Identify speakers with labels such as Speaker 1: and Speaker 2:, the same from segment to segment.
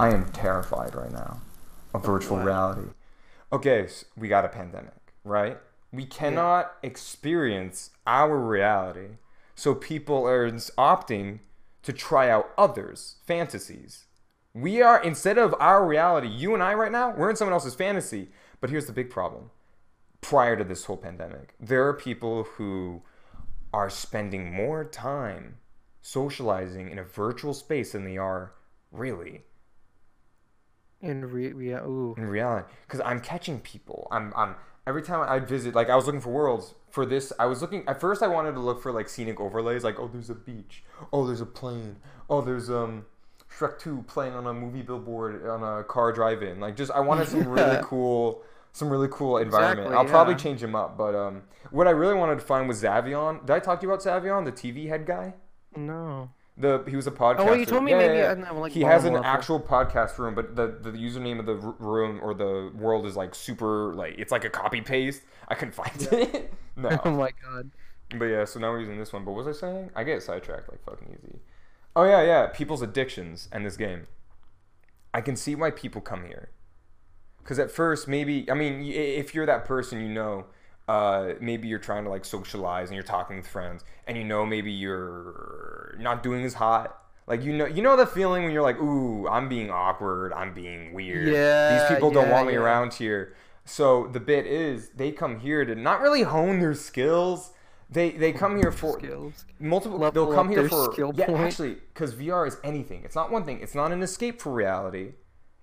Speaker 1: I am terrified right now of virtual reality. Okay, so we got a pandemic, right? We cannot experience our reality, so people are opting to try out others' fantasies. We are instead of our reality, you and I right now, we're in someone else's fantasy. But here's the big problem. Prior to this whole pandemic, there are people who are spending more time socializing in a virtual space than they are really
Speaker 2: In re- yeah, ooh.
Speaker 1: in reality because i'm catching people. I'm i'm every time i visit like i was looking for worlds for this. I was looking at first i wanted to look for like scenic overlays like oh there's a beach. Oh there's a plane. Oh there's um shrek 2 playing on a movie billboard on a car drive-in. Like just i wanted some really cool some really cool environment.
Speaker 2: Exactly,
Speaker 1: i'll probably change them up but um what i really wanted to find was Zavion. did i talk to you about Zavion, the tv head guy?
Speaker 2: No.
Speaker 1: The he was a oh, podcaster.
Speaker 2: Oh, you told me
Speaker 1: Yeah,
Speaker 2: maybe
Speaker 1: yeah,
Speaker 2: I'm, like,
Speaker 1: he has an actual podcast room, but the the username of the room or the world is like super like it's like a copy paste. I couldn't find it. No.
Speaker 2: Oh my god.
Speaker 1: but yeah. So now we're using this one. But what was I saying? I get sidetracked like fucking easy. Oh yeah, yeah. People's addictions and this game. I can see why people come here. Because at first, maybe I mean, if you're that person, you know, uh, maybe you're trying to like socialize and you're talking with friends, and you know maybe you're not doing as hot. Like you know, you know the feeling when you're like, "Ooh, I'm being awkward. I'm being weird.
Speaker 2: Yeah,
Speaker 1: These people don't
Speaker 2: yeah,
Speaker 1: want me around here." So the bit is they come here to not really hone their skills. They they come here for
Speaker 2: Skills.
Speaker 1: multiple
Speaker 2: Level
Speaker 1: they'll come here for
Speaker 2: skill
Speaker 1: yeah
Speaker 2: point.
Speaker 1: actually because vr is anything it's not one thing it's not an escape from reality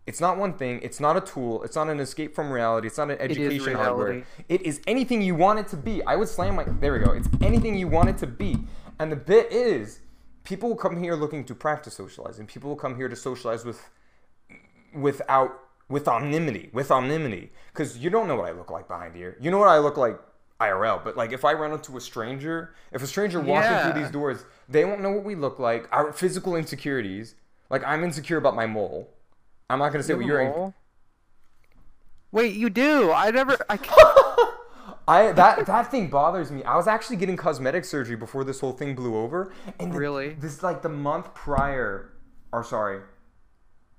Speaker 1: it's not one thing it's not a tool it's not an escape from reality it's not an education hardware
Speaker 2: reality.
Speaker 1: it is anything you want it to be. I would slam my there we go it's anything you want it to be. And the bit is people will come here looking to practice socializing. People will come here to socialize with without with anonymity with anonymity. Because you don't know what i look like behind here. You know what i look like irl but like if i run into a stranger if a stranger walking
Speaker 2: Yeah.
Speaker 1: through these doors they won't know what we look like. Our physical insecurities like i'm insecure about my mole i'm not going to say
Speaker 2: You
Speaker 1: what you're
Speaker 2: a
Speaker 1: in-
Speaker 2: Wait, you do? I never. I.
Speaker 1: I that that thing bothers me. I was actually getting cosmetic surgery before this whole thing blew over. And the-
Speaker 2: Really?
Speaker 1: This like the month prior, or sorry,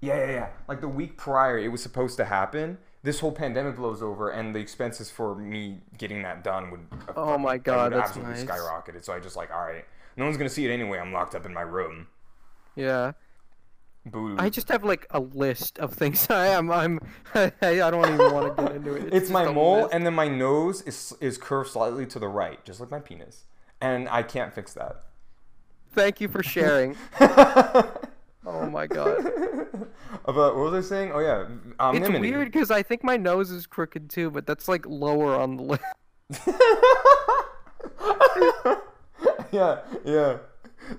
Speaker 1: yeah, yeah, yeah. Like the week prior, it was supposed to happen. This whole pandemic blows over, and the expenses for me getting that done would. uh,
Speaker 2: Oh my God,
Speaker 1: would
Speaker 2: that's
Speaker 1: absolutely
Speaker 2: nice.
Speaker 1: skyrocketed. So I just like, all right, no one's gonna see it anyway. I'm locked up in my room.
Speaker 2: yeah.
Speaker 1: Boo.
Speaker 2: I just have like a list of things I am. I'm. I, don't even want to get into it.
Speaker 1: it's
Speaker 2: just
Speaker 1: my mole,
Speaker 2: list.
Speaker 1: and then my nose is is curved slightly to the right, just like my penis, and I can't fix that.
Speaker 2: Thank you for sharing. oh my god.
Speaker 1: About what was I saying? Oh yeah,
Speaker 2: It's weird because I think my nose is crooked too, but that's like lower on the list.
Speaker 1: yeah, yeah.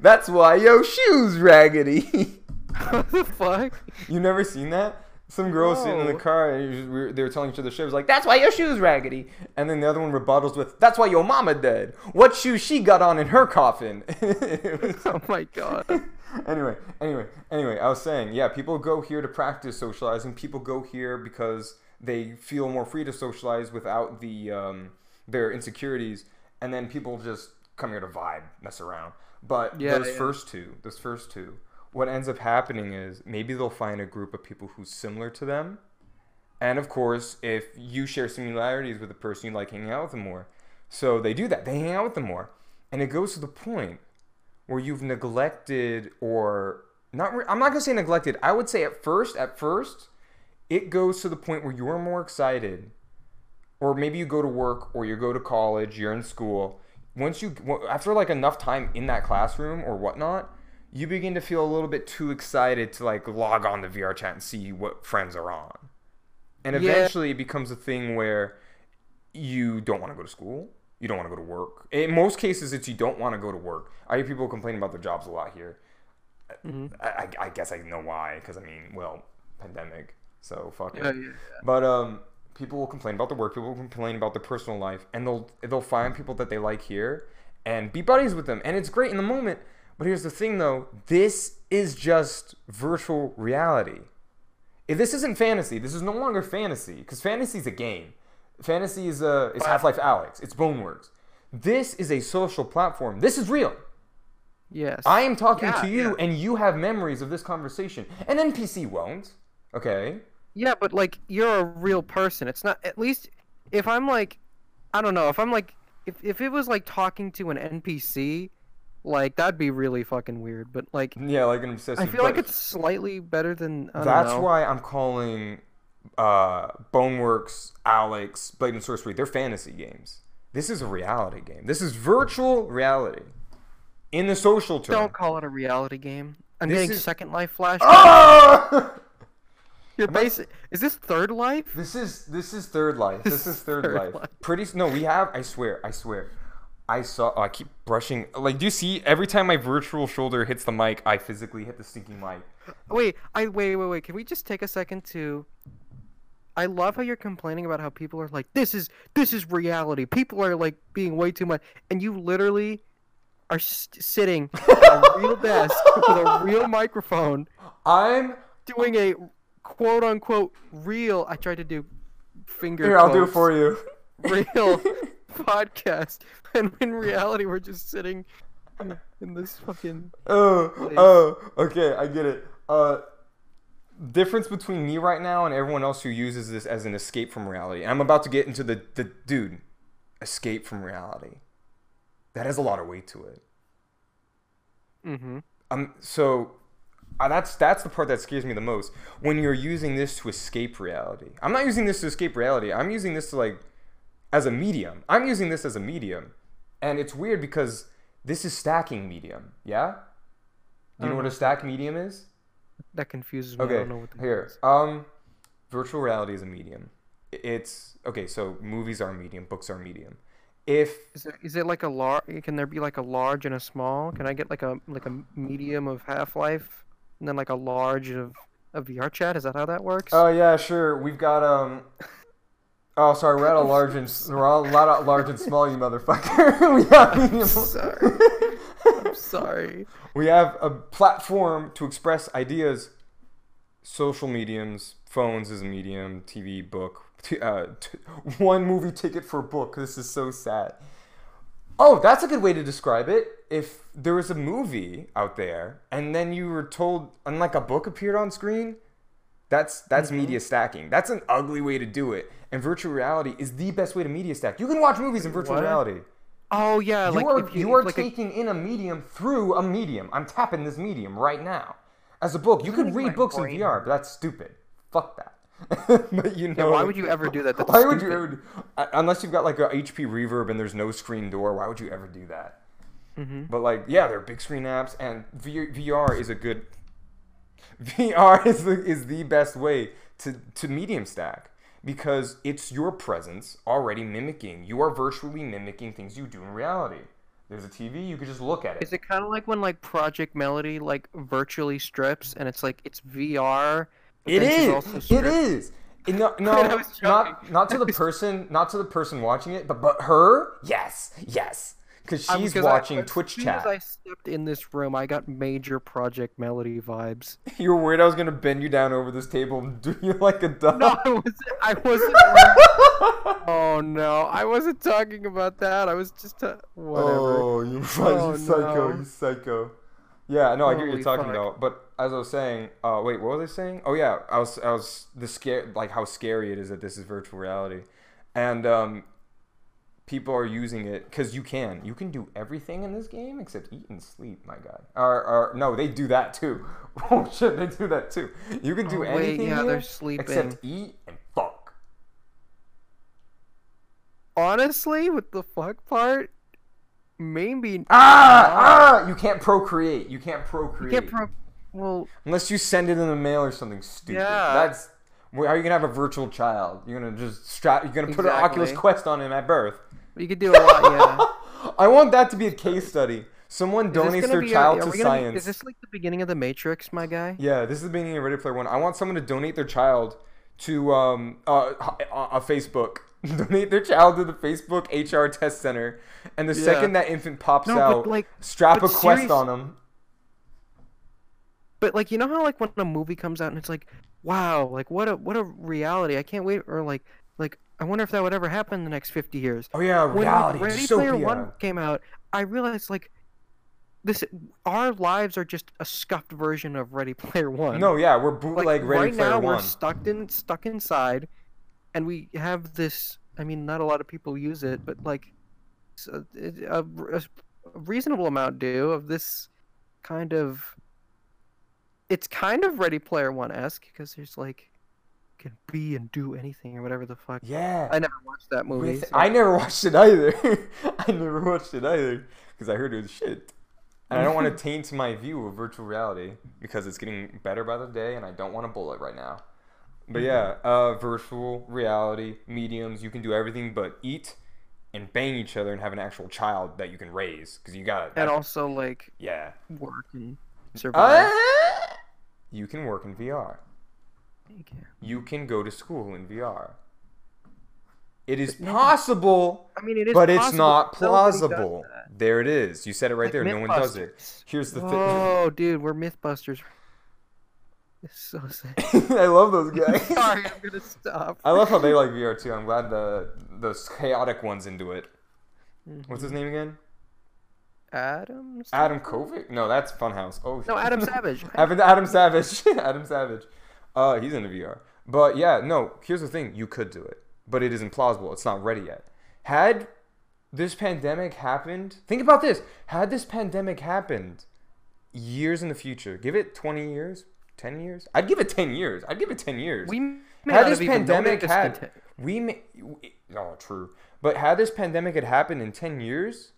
Speaker 1: That's why your shoes raggedy.
Speaker 2: what the fuck?
Speaker 1: you never seen that? Some girl was sitting in the car and we were- they were telling each other shit. It was like, "That's why your shoes raggedy," and then the other one rebuttals with, "That's why your mama dead. What shoes she got on in her coffin?"
Speaker 2: Oh my god.
Speaker 1: anyway, anyway, anyway, I was saying, yeah, people go here to practice socializing. People go here because they feel more free to socialize without the um, their insecurities, and then people just come here to vibe, mess around. But
Speaker 2: Yeah,
Speaker 1: those
Speaker 2: yeah.
Speaker 1: first two, those first two, what ends up happening is maybe they'll find a group of people who's similar to them. And of course, if you share similarities with the person, you like hanging out with them more. So they do that. They hang out with them more. And it goes to the point where you've neglected or not re- I'm not going to say neglected. I would say at first, at first, it goes to the point where you're more excited or maybe you go to work or you go to college, you're in school. Once you after like enough time in that classroom or whatnot, you begin to feel a little bit too excited to like log on to VR chat and see what friends are on. And
Speaker 2: Yeah.
Speaker 1: eventually it becomes a thing where you don't want to go to school. You don't want to go to work. In most cases, it's you don't want to go to work. I hear people complain about their jobs a lot here. I, I, I guess I know why, because I mean, well, pandemic, so fuck it.
Speaker 2: Yeah, yeah, yeah.
Speaker 1: But um, people will complain about the work. People will complain about their personal life, and they'll they'll find people that they like here and be buddies with them, and it's great in the moment. But here's the thing, though: this is just virtual reality. If this isn't fantasy, this is no longer fantasy because fantasy is a game. Fantasy is a is Half Life Alyx. It's Boneworks. This is a social platform. This is real.
Speaker 2: Yes.
Speaker 1: I am talking
Speaker 2: Yeah,
Speaker 1: to you,
Speaker 2: yeah.
Speaker 1: and you have memories of this conversation. An NPC won't. Okay.
Speaker 2: Yeah, but like you're a real person. It's not at least if I'm like I don't know, if I'm like if if it was like talking to an NPC, like that'd be really fucking weird. But like
Speaker 1: Yeah, like an obsessive.
Speaker 2: I feel like it's slightly better than
Speaker 1: That's
Speaker 2: know.
Speaker 1: why I'm calling uh, Boneworks, Alyx, Blade and Sorcery. They're fantasy games. This is a reality game. This is virtual reality. In the social term.
Speaker 2: Don't call it a reality game. I'm
Speaker 1: This
Speaker 2: getting
Speaker 1: is-
Speaker 2: Second Life flash.
Speaker 1: Ah!
Speaker 2: You're basic. Is this Third Life?
Speaker 1: This is this is third life. This is third,
Speaker 2: Third
Speaker 1: life.
Speaker 2: Life.
Speaker 1: Pretty no, we have. I swear. I swear. I saw. Oh, I keep brushing. Like, do you see? Every time my virtual shoulder hits the mic, I physically hit the stinking mic.
Speaker 2: Wait, I wait, wait, wait. Can we just take a second to? I love how you're complaining about how people are like, this is this is reality. People are like being way too much, and you literally are s- sitting at a real desk with a real microphone,
Speaker 1: I'm
Speaker 2: doing a quote unquote real. I tried to do finger.
Speaker 1: here. I'll do it for you.
Speaker 2: Real podcast, and in reality, we're just sitting in this fucking.
Speaker 1: Oh,
Speaker 2: Please.
Speaker 1: oh, okay, I get it. Uh, difference between me right now and everyone else who uses this as an escape from reality. I'm about to get into the the dude, escape from reality. That has a lot of weight to it.
Speaker 2: Mm-hmm.
Speaker 1: Um, so uh, that's that's the part that scares me the most. When you're using this to escape reality, I'm not using this to escape reality. I'm using this to like as a medium. I'm using this as a medium, and it's weird because this is stacking medium. Yeah. Do you know what a stack medium is?
Speaker 2: That confuses me.
Speaker 1: Okay.
Speaker 2: I don't know what that
Speaker 1: here.
Speaker 2: is.
Speaker 1: Um, virtual reality is a medium. It's okay. So movies are medium. Books are medium. If
Speaker 2: Is it, is it like a large? Can there be like a large and a small? Can I get like a like a medium of Half Life, and then like a large of of VR chat? Is that how that works?
Speaker 1: Oh yeah, sure. We've got um. Oh, sorry. We're at a large and we're all a lot of large and small, you motherfucker. we have medium.
Speaker 2: sorry. I'm sorry.
Speaker 1: we have a platform to express ideas. Social mediums, phones is a medium, TV, book. T- uh, t- one movie ticket for a book. This is so sad. Oh, that's a good way to describe it. If there was a movie out there and then you were told, and like a book appeared on screen, that's that's media stacking. That's an ugly way to do it. And virtual reality is the best way to media stack. You can watch movies in virtual
Speaker 2: What?
Speaker 1: reality.
Speaker 2: Oh yeah,
Speaker 1: You
Speaker 2: like
Speaker 1: are you,
Speaker 2: you,
Speaker 1: are
Speaker 2: like a-
Speaker 1: taking in a medium through a medium. I'm tapping this medium right now. As a book, you could read books in VR, but that's stupid. Fuck that. but you
Speaker 2: yeah,
Speaker 1: know,
Speaker 2: why would you ever do that? That's
Speaker 1: why would you ever? Unless you've got like a HP reverb and there's no screen door, why would you ever do that?
Speaker 2: Mm-hmm.
Speaker 1: But like, yeah, there are big screen apps, and VR is a good. VR is the, is the best way to to medium stack because it's your presence already mimicking. You are virtually mimicking things you do in reality. There's a TV, you could just look at it.
Speaker 2: Is it kind of like when like Project Melody like virtually strips and it's like it's VR?
Speaker 1: It is.
Speaker 2: also
Speaker 1: It is. No, no, not not to the person, not to the person watching it, but but her, yes, yes, because
Speaker 2: I-
Speaker 1: she's
Speaker 2: I-
Speaker 1: watching
Speaker 2: as
Speaker 1: Twitch
Speaker 2: soon
Speaker 1: chat.
Speaker 2: As I stepped in this room, I got major Project Melody vibes.
Speaker 1: You were worried I was gonna bend you down over this table and do you like a dog.
Speaker 2: No, I wasn't. I wasn't. oh no, I wasn't talking about that. I was just uh, whatever.
Speaker 1: Oh, you,
Speaker 2: Oh,
Speaker 1: you psycho,
Speaker 2: no.
Speaker 1: you psycho. Yeah, no, I get what you're talking
Speaker 2: fuck.
Speaker 1: about. But as I was saying, uh, wait, what was I saying? Oh yeah, I was, I was the scare, like how scary it is that this is virtual reality, and um, people are using it because you can, you can do everything in this game except eat and sleep. My God, or, or no, they do that too. Oh shit, they do that too. You can do
Speaker 2: Oh, wait,
Speaker 1: anything
Speaker 2: yeah, they're sleeping.
Speaker 1: except eat and fuck.
Speaker 2: Honestly, with the fuck part, maybe
Speaker 1: Ah, ah! You can't procreate. You can't procreate.
Speaker 2: you can't pro. Well,
Speaker 1: Unless you send it in the mail or something stupid.
Speaker 2: Yeah.
Speaker 1: That's how are you gonna have a virtual child? You're gonna just strap. You're gonna put an Oculus Quest on him at birth.
Speaker 2: You could do a lot. Yeah.
Speaker 1: I want that to be a case study. Someone donates their
Speaker 2: a-
Speaker 1: child to
Speaker 2: we gonna be-
Speaker 1: science.
Speaker 2: Is this like the beginning of the Matrix, my guy?
Speaker 1: Yeah, this is the beginning of Ready Player One. I want someone to donate their child to um uh, a, Facebook. donate their child to the Facebook HR test center, and the
Speaker 2: Yeah.
Speaker 1: second that infant pops
Speaker 2: No,
Speaker 1: out,
Speaker 2: like-
Speaker 1: strap a quest
Speaker 2: serious-
Speaker 1: on them.
Speaker 2: But like you know how like when a movie comes out and it's like, wow, like what a what a reality. I can't wait or like I wonder if that would ever happen in the next 50 years.
Speaker 1: Oh yeah,
Speaker 2: When
Speaker 1: reality,
Speaker 2: Ready
Speaker 1: dystopia.
Speaker 2: Player One came out, I realized like this our lives are just a scuffed version of Ready Player One.
Speaker 1: No, yeah, we're
Speaker 2: like
Speaker 1: bootleg Ready
Speaker 2: right
Speaker 1: Player
Speaker 2: now
Speaker 1: One.
Speaker 2: we're stuck in stuck inside, and we have this. I mean, not a lot of people use it, but like uh, a reasonable amount do of this kind of. It's kind of Ready Player One esque because there's like, can be and do anything or whatever the fuck.
Speaker 1: Yeah.
Speaker 2: I never watched that movie.
Speaker 1: With-
Speaker 2: so-
Speaker 1: I never watched it either. I never watched it either because I heard it was shit. And I don't want to taint my view of virtual reality because it's getting better by the day, and I don't want to bullet right now. But yeah, uh, virtual reality mediums, you can do everything but eat and bang each other and have an actual child that you can raise because you got it.
Speaker 2: and also like
Speaker 1: yeah.
Speaker 2: work and survive.
Speaker 1: Uh, you can work in VR.
Speaker 2: You can.
Speaker 1: You can go to school in VR. It is possible.
Speaker 2: I mean, it is.
Speaker 1: but it's not
Speaker 2: but nobody does
Speaker 1: plausible. There it is. You said it right
Speaker 2: Like
Speaker 1: there. No one does it. Here's the thing.
Speaker 2: Whoa, dude, we're MythBusters. It's so sick.
Speaker 1: I love those guys.
Speaker 2: Sorry, I'm gonna stop.
Speaker 1: I love how they like VR too. I'm glad the those chaotic ones into it. What's his mm-hmm. name again?
Speaker 2: Adam.
Speaker 1: Adam Kovic? No, that's Funhaus. Oh
Speaker 2: No, Adam Savage.
Speaker 1: Adam, Adam Savage. Adam Savage. Uh, he's in the VR. But yeah, no. Here's the thing: you could do it, but it isn't plausible. It's not ready yet. Had this pandemic happened, think about this. Had this pandemic happened years in the future, give it 20 years, 10 years. I'd give it 10 years. I'd give it 10 years.
Speaker 2: We may
Speaker 1: had this pandemic
Speaker 2: this
Speaker 1: had
Speaker 2: content-
Speaker 1: we may, oh true, but had this pandemic had happened in 10 years,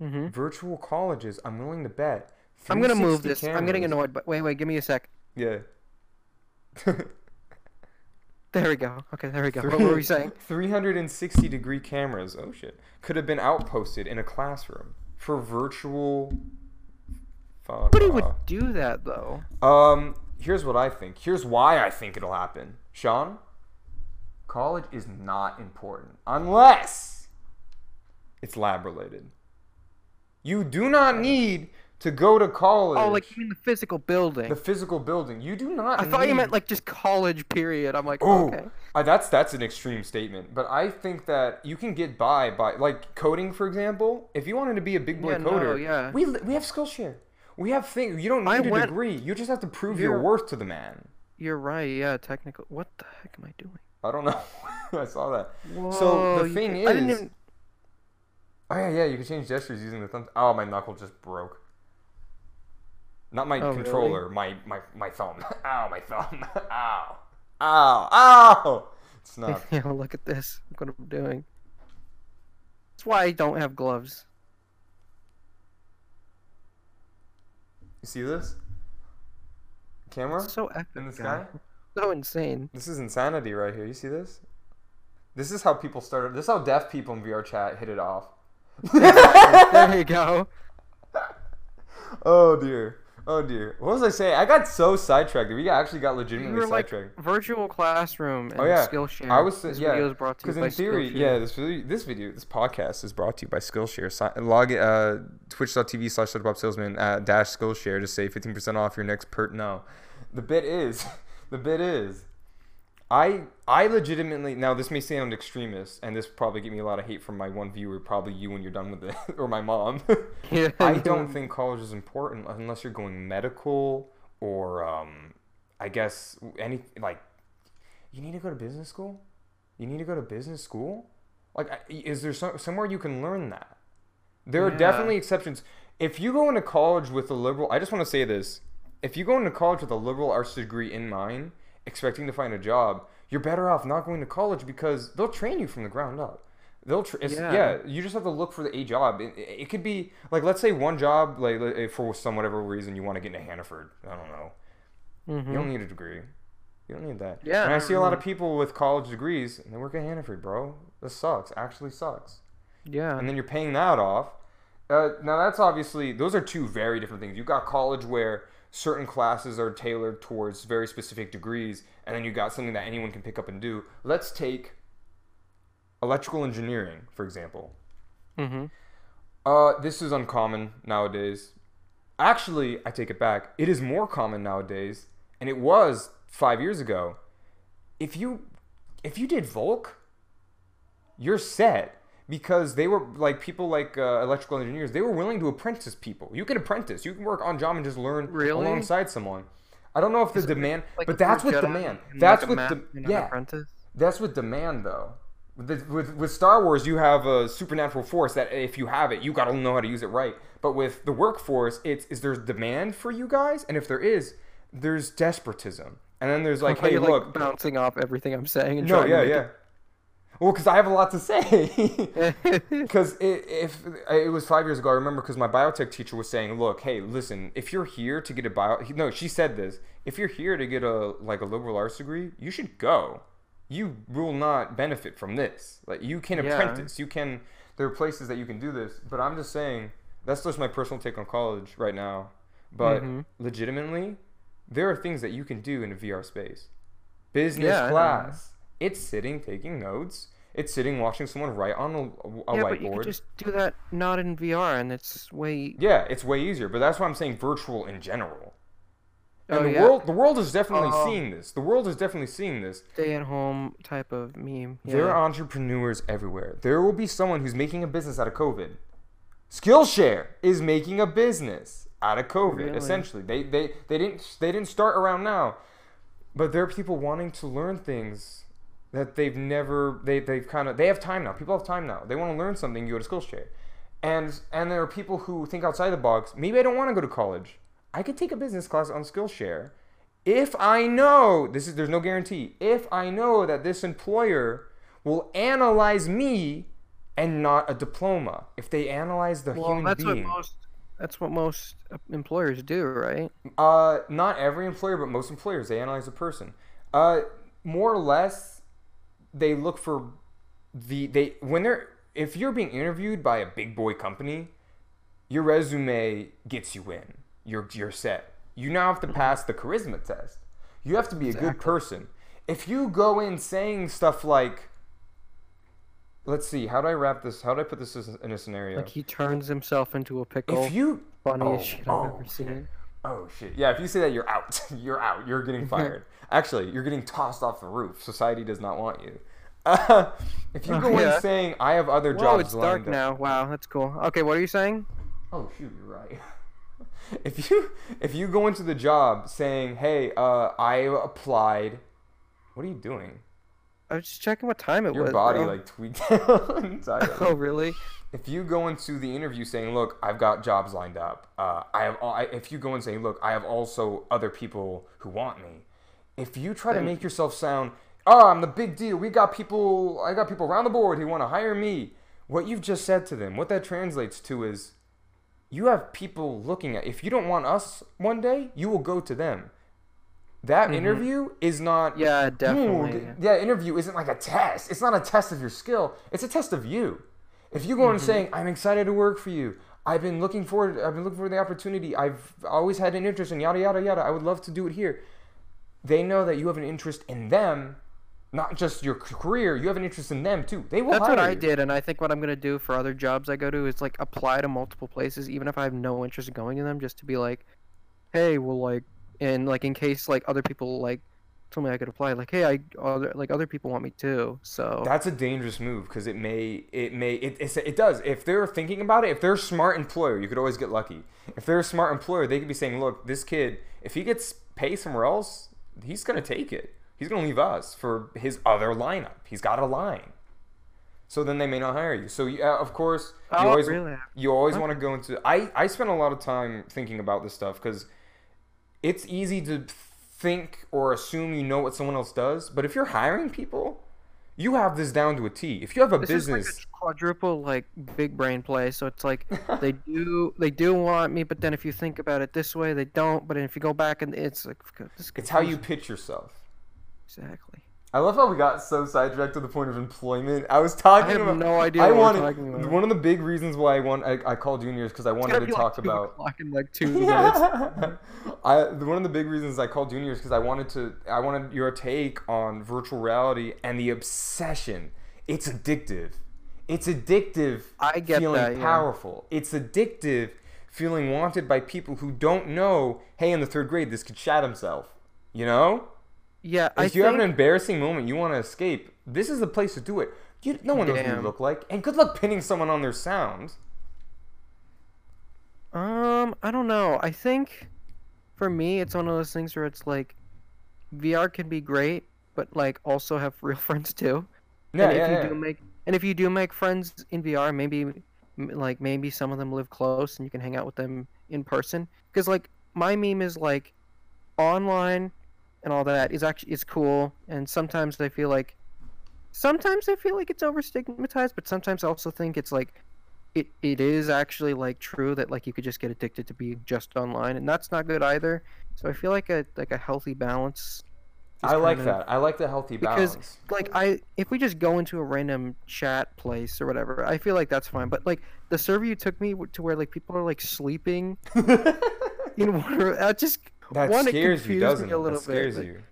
Speaker 2: Mhm.
Speaker 1: virtual colleges, I'm willing to bet.
Speaker 2: I'm gonna move
Speaker 1: 360
Speaker 2: this. I'm getting annoyed, but wait, wait, give me a sec.
Speaker 1: Yeah.
Speaker 2: There we go. Okay, there we go. What were we saying?
Speaker 1: 360 degree cameras, oh shit, could have been outposted in a classroom for virtual. Fuck
Speaker 2: Nobody would do that though.
Speaker 1: Um, here's what I think. Here's why I think it'll happen. Sean, college is not important unless it's lab related. You do not need to go to college.
Speaker 2: Oh, like you mean the physical building?
Speaker 1: the physical building. You do not.
Speaker 2: I thought you meant like just college. Period. I'm like,
Speaker 1: Oh,
Speaker 2: okay.
Speaker 1: uh, that's that's an extreme statement, but I think that you can get by by like coding, for example. If you wanted to be a big boy
Speaker 2: Yeah, no,
Speaker 1: coder,
Speaker 2: yeah.
Speaker 1: we we have Skillshare. We have things. You don't need
Speaker 2: I
Speaker 1: a
Speaker 2: went-
Speaker 1: degree. You just have to prove your
Speaker 2: You're-
Speaker 1: worth to the man.
Speaker 2: You're right. Yeah, technical. What the heck am I doing?
Speaker 1: I don't know. I saw that.
Speaker 2: Whoa,
Speaker 1: so the thing is,
Speaker 2: I didn't even.
Speaker 1: oh yeah, yeah, you can change gestures using the thumb. Oh, my knuckle just broke. Not my
Speaker 2: Oh, really?
Speaker 1: controller, my my my thumb. Ow, my thumb. Ow, ow, ow. It's not.
Speaker 2: Yeah, look at this. Look what I'm doing. That's why I don't have gloves.
Speaker 1: You see this? Camera
Speaker 2: It's so epic.
Speaker 1: in the
Speaker 2: guy.
Speaker 1: sky.
Speaker 2: So insane.
Speaker 1: This is insanity right here. You see this? This is how people started. This is how deaf people in VR chat hit it off.
Speaker 2: there you go.
Speaker 1: oh dear. Oh dear. What was I saying? I got so sidetracked. We actually got legitimately
Speaker 2: were like
Speaker 1: sidetracked.
Speaker 2: virtual classroom and
Speaker 1: Oh yeah,
Speaker 2: Skillshare.
Speaker 1: I was
Speaker 2: this
Speaker 1: yeah.
Speaker 2: video is brought to you
Speaker 1: Because
Speaker 2: by
Speaker 1: in theory,
Speaker 2: Skillshare.
Speaker 1: yeah, this video, this video, this podcast is brought to you by Skillshare. Si- log uh, twitch.tv slash Salesman uh, dash Skillshare to save fifteen percent off your next per. No, the bit is, the bit is, I I legitimately now this may sound extremist and this probably get me a lot of hate from my one viewer, probably you when you're done with it, or my mom.
Speaker 2: Yeah,
Speaker 1: I don't think college is important unless you're going medical or um, I guess any like you need to go to business school. You need to go to business school. Like, is there some, somewhere you can learn that? There are
Speaker 2: Yeah.
Speaker 1: definitely exceptions. If you go into college with a liberal, I just want to say this: if you go into college with a liberal arts degree in mind, expecting to find a job, you're better off not going to college because they'll train you from the ground up. They'll tra- yeah.
Speaker 2: Yeah.
Speaker 1: You just have to look for the a job. It, it could be like let's say one job, like like, for some whatever reason you want to get into Hannaford. I don't know.
Speaker 2: Mhm.
Speaker 1: You don't need a degree. You don't need that.
Speaker 2: Yeah,
Speaker 1: And I
Speaker 2: I
Speaker 1: see a lot of people with college degrees and they work at Hannaford, bro. This sucks. Actually sucks.
Speaker 2: Yeah.
Speaker 1: And then you're paying that off. Uh, now that's obviously those are two very different things. You've got college where certain classes are tailored towards very specific degrees, and then you got something that anyone can pick up and do. Let's take electrical engineering, for example.
Speaker 2: mm-hmm.
Speaker 1: Uh, this is uncommon nowadays. Actually, I take it back. It is more common nowadays, and it was five years ago. If you, if you did Volk, you're set because they were like people like uh, electrical engineers. They were willing to apprentice people. You can apprentice. You can work on job and just learn
Speaker 2: Really?
Speaker 1: alongside someone. I don't know if the demand,
Speaker 2: Like
Speaker 1: but that's with demand. That's
Speaker 2: like,
Speaker 1: with the
Speaker 2: and
Speaker 1: yeah.
Speaker 2: apprentice.
Speaker 1: That's with demand, though. With, with with Star Wars, you have a supernatural force that if you have it, you gotta know how to use it right. But with the workforce, it's is there's demand for you guys, and if there is, there's despotism, and then there's like, hey,
Speaker 2: like,
Speaker 1: look,
Speaker 2: bouncing off everything I'm saying. And
Speaker 1: no,
Speaker 2: trying
Speaker 1: yeah,
Speaker 2: to
Speaker 1: yeah. Well, because I have a lot to say. Because it, if it was five years ago, I remember because my biotech teacher was saying, "Look, hey, listen, if you're here to get a bio, no, she said this. If you're here to get a like a liberal arts degree, you should go. You will not benefit from this. Like you can
Speaker 2: Yeah.
Speaker 1: apprentice, you can. There are places that you can do this. But I'm just saying that's just my personal take on college right now. But
Speaker 2: Mhm.
Speaker 1: legitimately, there are things that you can do in a VR space. Business
Speaker 2: Yeah,
Speaker 1: class. It's sitting taking notes. It's sitting watching someone write on a, a
Speaker 2: yeah,
Speaker 1: whiteboard.
Speaker 2: but you could just do that not in VR, and it's way.
Speaker 1: Yeah, it's way easier, but that's why I'm saying virtual in general. Oh, and
Speaker 2: Oh,
Speaker 1: the
Speaker 2: yeah.
Speaker 1: world, the world is definitely
Speaker 2: Oh.
Speaker 1: seeing this. The world is definitely seeing this.
Speaker 2: stay at home type of meme. Yeah.
Speaker 1: There are entrepreneurs everywhere. There will be someone who's making a business out of COVID. Skillshare is making a business out of COVID.
Speaker 2: Really?
Speaker 1: Essentially, they they they didn't they didn't start around now, but there are people wanting to learn things that they've never they they've kind of they have time now. People have time now. They want to learn something. You go to Skillshare, and and there are people who think outside the box. Maybe I don't want to go to college. I could take a business class on Skillshare if I know this is there's no guarantee. If I know that this employer will analyze me and not a diploma. If they analyze the
Speaker 2: Well,
Speaker 1: human
Speaker 2: that's
Speaker 1: being,
Speaker 2: what most. That's what most uh, employers do, right?
Speaker 1: uh, not every employer, but most employers they analyze a person. Uh, more or less, they look for the they when they're if you're being interviewed by a big boy company, your resume gets you in. You're you're set. You now have to mm-hmm. pass the charisma test. You have to be a good person. If you go in saying stuff like, let's see, how do I wrap this? How do I put this in a scenario?
Speaker 2: Like he turns himself into a pickle.
Speaker 1: if you
Speaker 2: Funniest
Speaker 1: oh,
Speaker 2: shit I've
Speaker 1: oh,
Speaker 2: ever seen.
Speaker 1: Oh shit! Yeah, if you say that, you're out. you're out. You're getting fired. Actually, you're getting tossed off the roof. Society does not want you. Uh, if you
Speaker 2: Oh,
Speaker 1: go
Speaker 2: yeah.
Speaker 1: in saying I have other
Speaker 2: Whoa,
Speaker 1: jobs
Speaker 2: it's dark
Speaker 1: up.
Speaker 2: now. Wow, that's cool. Okay, what are you saying?
Speaker 1: Oh shoot, you're right. if you if you go into the job saying, "Hey, uh, I applied," what are you doing?
Speaker 2: I was just checking what time it
Speaker 1: Your
Speaker 2: was.
Speaker 1: Your body
Speaker 2: bro.
Speaker 1: like tweaked.
Speaker 2: Oh really?
Speaker 1: if you go into the interview saying, "Look, I've got jobs lined up," uh, I have. I, if you go and say, "Look, I have also other people who want me," if you try to make yourself sound, "Oh, I'm the big deal. We got people. I got people around the board who want to hire me," what you've just said to them, what that translates to is, you have people looking at. If you don't want us one day, you will go to them. That
Speaker 2: Mhm.
Speaker 1: interview is not.
Speaker 2: Yeah, definitely.
Speaker 1: th- that interview isn't like a test. It's not a test of your skill. It's a test of you. If you go in
Speaker 2: Mm-hmm.
Speaker 1: saying, "I'm excited to work for you. I've been looking forward. I've been looking for the opportunity. I've always had an interest in yada yada yada. I would love to do it here." They know that you have an interest in them, not just your career. You have an interest in them too. They will
Speaker 2: That's what I
Speaker 1: you.
Speaker 2: did, and I think what I'm gonna do for other jobs I go to is like apply to multiple places, even if I have no interest in going to them, just to be like, hey, well, like, and like in case like other people like told me I could apply, like, hey, I other like other people want me too, so
Speaker 1: That's a dangerous move because it may, it may, it, it's, it does. If they're thinking about it, if they're a smart employer, you could always get lucky. If they're a smart employer, they could be saying, look, this kid, if he gets paid somewhere else, he's going to take it. He's going to leave us for his other lineup. He's got a line. So then they may not hire you. So yeah, of course, you
Speaker 2: Oh,
Speaker 1: always
Speaker 2: really?
Speaker 1: you always
Speaker 2: Okay.
Speaker 1: want to go into. I I spend a lot of time thinking about this stuff because it's easy to think or assume you know what someone else does, but if you're hiring people, you have this down to a T. If you have a
Speaker 2: this
Speaker 1: business,
Speaker 2: like a quadruple like big brain play. So it's like they do they do want me, but then if you think about it this way, they don't. But if you go back and it's like this
Speaker 1: it's how you pitch yourself.
Speaker 2: Exactly.
Speaker 1: I love how we got so sidetracked to the point of employment. I was talking
Speaker 2: I have
Speaker 1: about.
Speaker 2: no idea
Speaker 1: I wanted
Speaker 2: talking about.
Speaker 1: one of the big reasons why I want I, I called juniors because I wanted to talk
Speaker 2: like
Speaker 1: about.
Speaker 2: in like two minutes.
Speaker 1: I one of the big reasons I called juniors because I wanted to I wanted your take on virtual reality and the obsession. It's addictive. It's addictive.
Speaker 2: I get
Speaker 1: feeling
Speaker 2: that, yeah.
Speaker 1: powerful. It's addictive feeling wanted by people who don't know. Hey, in the third grade, this could shot himself. You know.
Speaker 2: Yeah, I
Speaker 1: If you have an embarrassing moment you want to escape, this is the place to do it. You, no one knows what you look like, and good luck pinning someone on their sound.
Speaker 2: Um, I don't know. I think for me, it's one of those things where it's like VR can be great, but like also have real friends too.
Speaker 1: Yeah,
Speaker 2: and if
Speaker 1: yeah,
Speaker 2: you
Speaker 1: yeah.
Speaker 2: do make and if you do make friends in VR, maybe like maybe some of them live close and you can hang out with them in person. Because like my meme is like online and all that is actually is cool, and sometimes I feel like sometimes I feel like it's over stigmatized, but sometimes I also think it's like it it is actually like true that like you could just get addicted to being just online, and that's not good either. So I feel like a like a healthy balance.
Speaker 1: I like
Speaker 2: of-
Speaker 1: that. I like the healthy balance.
Speaker 2: Because- like I if we just go into a random chat place or whatever, I feel like that's fine. But like the server you took me to where like people are like sleeping in water, I just
Speaker 1: that
Speaker 2: one,
Speaker 1: scares you,
Speaker 2: confused me
Speaker 1: doesn't
Speaker 2: a little
Speaker 1: That
Speaker 2: bit,
Speaker 1: scares
Speaker 2: like-
Speaker 1: you.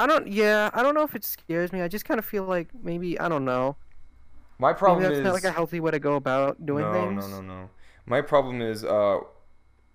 Speaker 2: I don't yeah I don't know if it scares me. I just kind of feel like maybe I don't know.
Speaker 1: My problem
Speaker 2: maybe that's
Speaker 1: is
Speaker 2: not like a healthy way to go about doing
Speaker 1: no,
Speaker 2: things.
Speaker 1: No, no, no. No. My problem is uh,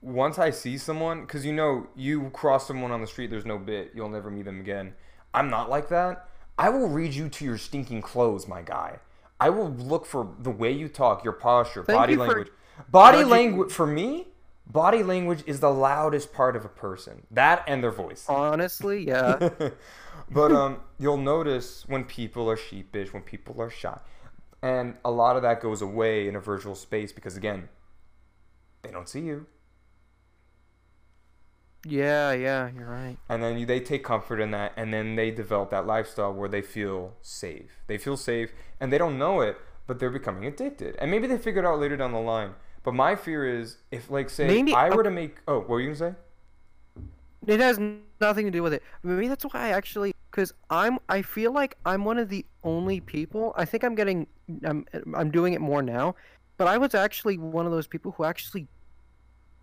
Speaker 1: once I see someone, because you know, you cross someone on the street, there's no bit, you'll never meet them again. I'm not like that. I will read you to your stinking clothes, my guy. I will look for the way you talk, your posture,
Speaker 2: Thank
Speaker 1: body
Speaker 2: you for
Speaker 1: language. Body language for me. Body language is the loudest part of a person. That and their voice.
Speaker 2: Honestly, yeah.
Speaker 1: but um, you'll notice when people are sheepish, when people are shy, and a lot of that goes away in a virtual space because again, they don't see you,
Speaker 2: yeah, yeah, you're right.
Speaker 1: and then you, they take comfort in that, and then they develop that lifestyle where they feel safe. They feel safe, and they don't know it, but they're becoming addicted, and maybe they figure it out later down the line. But my fear is if, like, say,
Speaker 2: Maybe-
Speaker 1: I were to make. Oh, what were you gonna say?
Speaker 2: It has nothing to do with it. Maybe that's why I actually, because I'm, I feel like I'm one of the only people. I think I'm getting, I'm, I'm doing it more now, but I was actually one of those people who actually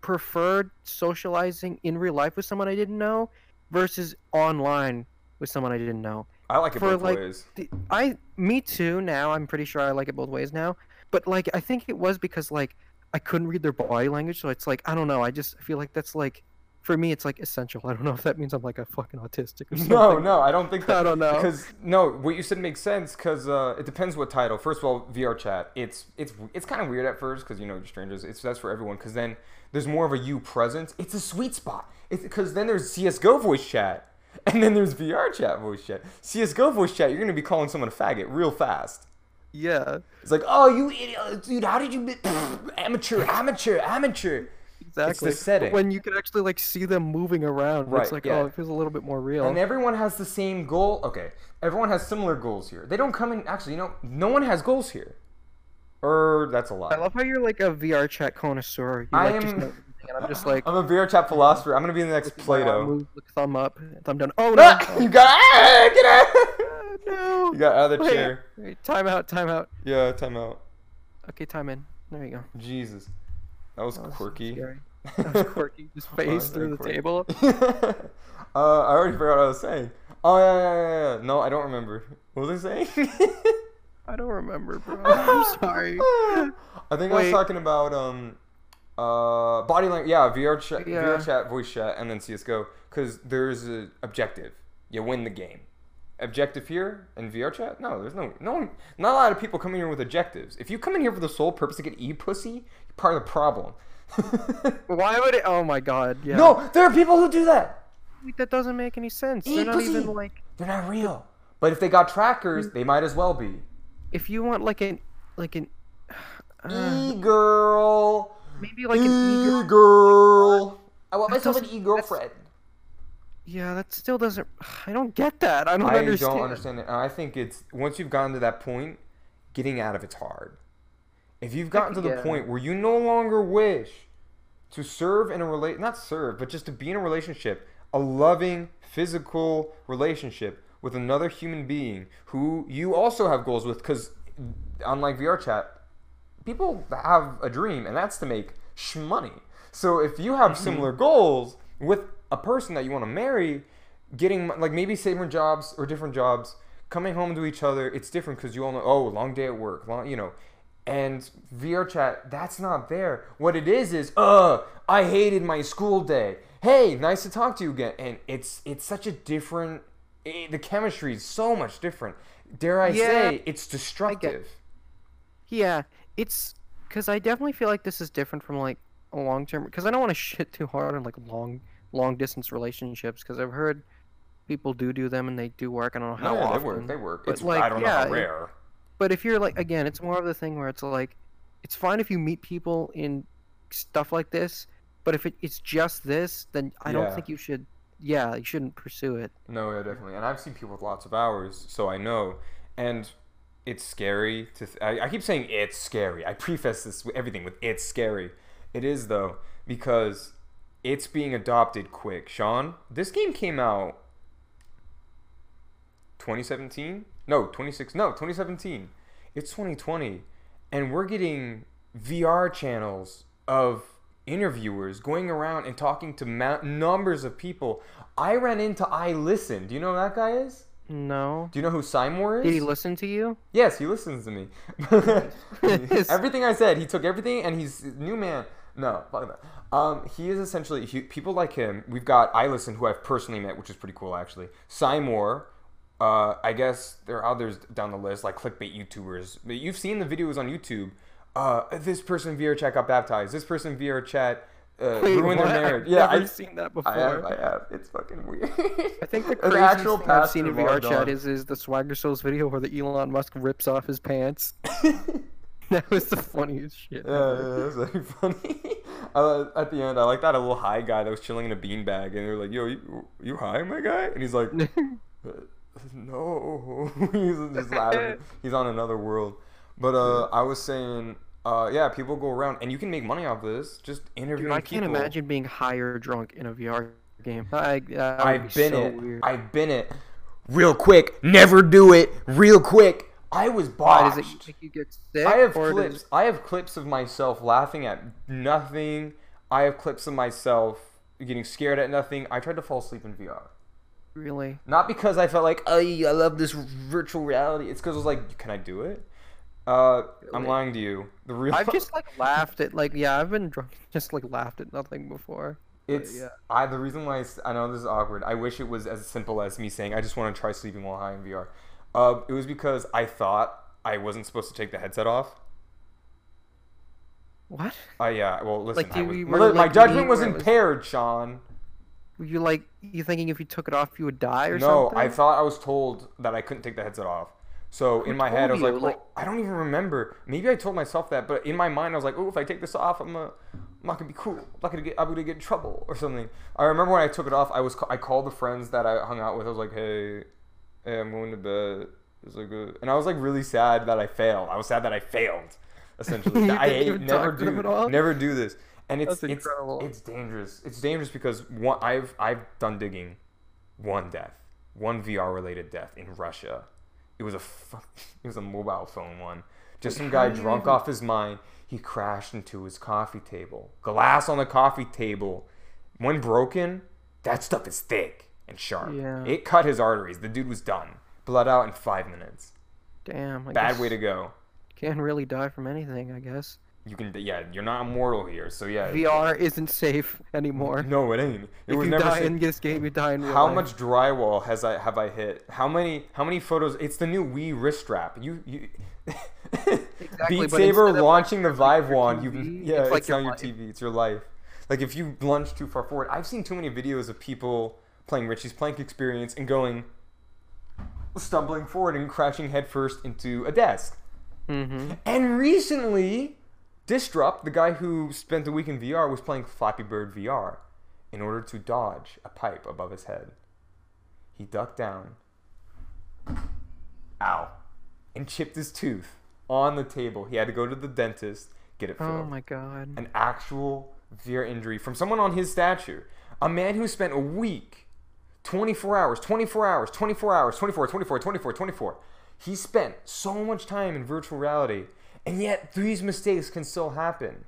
Speaker 2: preferred socializing in real life with someone I didn't know versus online with someone I didn't know.
Speaker 1: I like it
Speaker 2: For,
Speaker 1: both
Speaker 2: like,
Speaker 1: ways.
Speaker 2: The- I, me too. Now I'm pretty sure I like it both ways now. But like, I think it was because like I couldn't read their body language, so it's like I don't know. I just feel like that's like, for me, it's like essential. I don't know if that means I'm like a fucking autistic or something.
Speaker 1: No, no, I don't think that.
Speaker 2: I don't know.
Speaker 1: Because no, what you said makes sense. Because uh, it depends what title. First of all, VR chat. It's it's it's kind of weird at first because you know you're strangers. It's that's for everyone. Because then there's more of a you presence. It's a sweet spot. It's because then there's CS:GO voice chat, and then there's VR chat voice chat. CS:GO voice chat. You're gonna be calling someone a faggot real fast.
Speaker 2: Yeah,
Speaker 1: It's like, oh, you idiot, dude. How did you? Be- amateur, amateur, amateur.
Speaker 2: exactly.
Speaker 1: It's the setting.
Speaker 2: But when you can actually like see them moving around,
Speaker 1: Right,
Speaker 2: it's like
Speaker 1: yeah.
Speaker 2: oh, it feels a little bit more real.
Speaker 1: And everyone has the same goal. Okay, everyone has similar goals here. They don't come in. Actually, you know, no one has goals here. Or that's a lie.
Speaker 2: I love how you're like a VR chat connoisseur. You
Speaker 1: I
Speaker 2: like,
Speaker 1: am-
Speaker 2: and I'm just like
Speaker 1: I'm a VR chat philosopher. I'm gonna be the next
Speaker 2: look at my arm
Speaker 1: Plato.
Speaker 2: move, thumb up, thumb down. Oh no!
Speaker 1: You got ah, get out!
Speaker 2: No!
Speaker 1: You got out of the
Speaker 2: Wait,
Speaker 1: chair.
Speaker 2: wait, time out, time out.
Speaker 1: Yeah, time out.
Speaker 2: Okay, time in. There you go.
Speaker 1: Jesus, that was
Speaker 2: That was
Speaker 1: quirky.
Speaker 2: scary. That was quirky. Just face through the
Speaker 1: quirky.
Speaker 2: table.
Speaker 1: uh, I already forgot what I was saying. Oh yeah, yeah, yeah, yeah. No, I don't remember. What was I saying?
Speaker 2: I don't remember, bro. I'm sorry.
Speaker 1: I think I was talking about um uh body language. Yeah, VR chat,
Speaker 2: Yeah.
Speaker 1: VR chat, voice chat, and then CS:GO because there's an objective. You win the game. Objective here in VR chat? No, there's no no one. Not a lot of people come in here with objectives. If you come in here for the sole purpose to get e pussy, you're part of the problem.
Speaker 2: Why would it? Oh my god. Yeah.
Speaker 1: No, there are people who do that.
Speaker 2: That doesn't make any sense.
Speaker 1: Eat
Speaker 2: They're not
Speaker 1: pussy.
Speaker 2: even like.
Speaker 1: They're not real. But if they got trackers, they might as well be.
Speaker 2: If you want like an like an. Uh,
Speaker 1: E girl.
Speaker 2: maybe like an.
Speaker 1: E girl. I want myself an e girlfriend.
Speaker 2: Yeah, that still doesn't. I don't get that. I don't
Speaker 1: I
Speaker 2: understand.
Speaker 1: don't understand it. I think it's once you've gotten to that point, getting out of it's hard. If you've gotten to the
Speaker 2: Yeah.
Speaker 1: point where you no longer wish to serve in a relate not serve, but just to be in a relationship, a loving physical relationship with another human being who you also have goals with cuz unlike VR chat, people have a dream and that's to make money. So if you have mm-hmm. similar goals with a person that you want to marry, getting like maybe similar jobs or different jobs, coming home to each other, it's different because you all know, oh, long day at work, long, you know. And VR chat, that's not there. What it is is, uh, I hated my school day. Hey, nice to talk to you again. And it's it's such a different eh, the chemistry is so much different. Dare I
Speaker 2: Yeah,
Speaker 1: say, it's destructive.
Speaker 2: Yeah, it's because I definitely feel like this is different from like a long term. Because I don't want to shit too hard on like long long distance relationships. Because I've heard people do do them and they do work. I don't know how
Speaker 1: No,
Speaker 2: often.
Speaker 1: they work. They work. It's
Speaker 2: like,
Speaker 1: I don't know
Speaker 2: yeah,
Speaker 1: how
Speaker 2: it-
Speaker 1: rare.
Speaker 2: But if you're like again, it's more of the thing where it's like, it's fine if you meet people in stuff like this, but if it, it's just this, then I don't think you should. Yeah, you shouldn't pursue it.
Speaker 1: No, yeah, definitely. And I've seen people with lots of hours, so I know. And it's scary to. Th- I, I keep saying it's scary. I preface this with everything with it's scary. It is though because it's being adopted quick. Sean, this game came out 2017. No, 26. No, 2017. It's 2020, and we're getting VR channels of interviewers going around and talking to ma- numbers of people. I ran into I Listen. Do you know who that guy is?
Speaker 2: No.
Speaker 1: Do you know who Seymour is?
Speaker 2: Did he listen to you?
Speaker 1: Yes, he listens to me. everything I said, he took everything, and he's new man. No, fuck that. Um, he is essentially he, people like him. We've got I listen, who I've personally met, which is pretty cool actually. Seymour. Uh, I guess there are others down the list, like clickbait YouTubers. But you've seen the videos on YouTube. Uh, this person VR chat got baptized. This person VR chat uh,
Speaker 2: Wait,
Speaker 1: ruined
Speaker 2: what?
Speaker 1: their marriage. Yeah.
Speaker 2: I've
Speaker 1: Yeah,
Speaker 2: never
Speaker 1: I,
Speaker 2: seen that before.
Speaker 1: I have. I have. It's fucking weird.
Speaker 2: I think the craziest
Speaker 1: actual
Speaker 2: thing I've seen in VR chat is is the Swagger Souls video where the Elon Musk rips off his pants. that was the funniest shit.
Speaker 1: Yeah, yeah, that's very funny. uh, at the end, I like that a little high guy that was chilling in a beanbag, and they're like, "Yo, you, you high, my guy?" And he's like, "Uh, "No." he's just laughing. He's on another world. But uh, I was saying, uh, yeah, people go around, and you can make money off this. Just interviewing
Speaker 2: Dude, I can't
Speaker 1: people.
Speaker 2: imagine being high or drunk in a VR game. I,
Speaker 1: I've
Speaker 2: be
Speaker 1: been
Speaker 2: so
Speaker 1: it.
Speaker 2: Weird.
Speaker 1: I've been it. Real quick, never do it. Real quick. I was
Speaker 2: Why
Speaker 1: botched.
Speaker 2: does it make you get sick?
Speaker 1: I have clips.
Speaker 2: does-
Speaker 1: I have clips of myself laughing at nothing. I have clips of myself getting scared at nothing. I tried to fall asleep in VR.
Speaker 2: Really?
Speaker 1: Not because I felt like, oh, I love this virtual reality. It's because I was like, can I do it? Uh, I'm lying to you. The real.
Speaker 2: I've just like laughed at like yeah I've been drunk just like laughed at nothing before.
Speaker 1: It's
Speaker 2: yeah.
Speaker 1: I. The reason why I know this is awkward. I wish it was as simple as me saying I just want to try sleeping while high in VR. Uh, it was because I thought I wasn't supposed to take the headset off.
Speaker 2: What?
Speaker 1: Uh, yeah. Well, listen.
Speaker 2: Like,
Speaker 1: I was, my
Speaker 2: were
Speaker 1: my judgment was
Speaker 2: it was-
Speaker 1: impaired, Sean.
Speaker 2: Were you like you thinking if you took it off you would die or
Speaker 1: no,
Speaker 2: something?
Speaker 1: No, I thought I was told that I couldn't take the headset off. So in my head, I was like,
Speaker 2: you?
Speaker 1: well,
Speaker 2: Like-
Speaker 1: I don't even remember. Maybe I told myself that, but in my mind, I was like, oh, if I take this off, I'm, uh, I'm not gonna be cool. I'm not gonna get. I'm gonna get in trouble or something. I remember when I took it off. I was. I called the friends that I hung out with. I was like, hey, hey, I'm going to bed. It's like, uh, and I was like really sad that I failed. I was sad that I failed. Essentially, I
Speaker 2: didn't
Speaker 1: hate
Speaker 2: even
Speaker 1: never
Speaker 2: talk to them
Speaker 1: do never do this. And it's
Speaker 2: That's
Speaker 1: it's
Speaker 2: incredible.
Speaker 1: it's dangerous. It's dangerous because one I've I've done digging, one death, one VR related death in Russia. It was a it was a mobile phone one. Just some guy
Speaker 2: how do you
Speaker 1: drunk off his mind. He crashed into his coffee table. Glass on the coffee table. When broken, that stuff is thick and sharp.
Speaker 2: Yeah.
Speaker 1: It cut his arteries. The dude was done. Blood out in five minutes.
Speaker 2: Damn. I
Speaker 1: Bad way to go.
Speaker 2: Can't really die from anything I guess.
Speaker 1: You can yeah. You're not immortal here. So yeah.
Speaker 2: VR isn't safe anymore.
Speaker 1: No, it ain't. It
Speaker 2: if
Speaker 1: was
Speaker 2: you
Speaker 1: never.
Speaker 2: die
Speaker 1: sa-
Speaker 2: in this game, you die in real
Speaker 1: How
Speaker 2: life.
Speaker 1: much drywall has I have I hit? How many how many photos? It's the new Wii wrist strap. You you. exactly,
Speaker 2: Beat
Speaker 1: Saber launching the Vive
Speaker 2: your
Speaker 1: wand. You yeah,
Speaker 2: it's
Speaker 1: it's,
Speaker 2: your
Speaker 1: not your
Speaker 2: life.
Speaker 1: TV. It's your life. Like if you lunge too far forward, I've seen too many videos of people playing Richie's Plank Experience and going, stumbling forward and crashing headfirst into a desk.
Speaker 2: Mm-hmm.
Speaker 1: And recently, Disrupt, the guy who spent a week in VR, was playing Flappy Bird VR in order to dodge a pipe above his head. He ducked down, ow, and chipped his tooth on the table. He had to go to the dentist, get it filled.
Speaker 2: Oh my god.
Speaker 1: An actual VR injury from someone on his stature. A man who spent a week, 24 hours, 24 hours, 24 hours, 24, 24, 24, 24. He spent so much time in virtual reality, and yet these mistakes can still happen.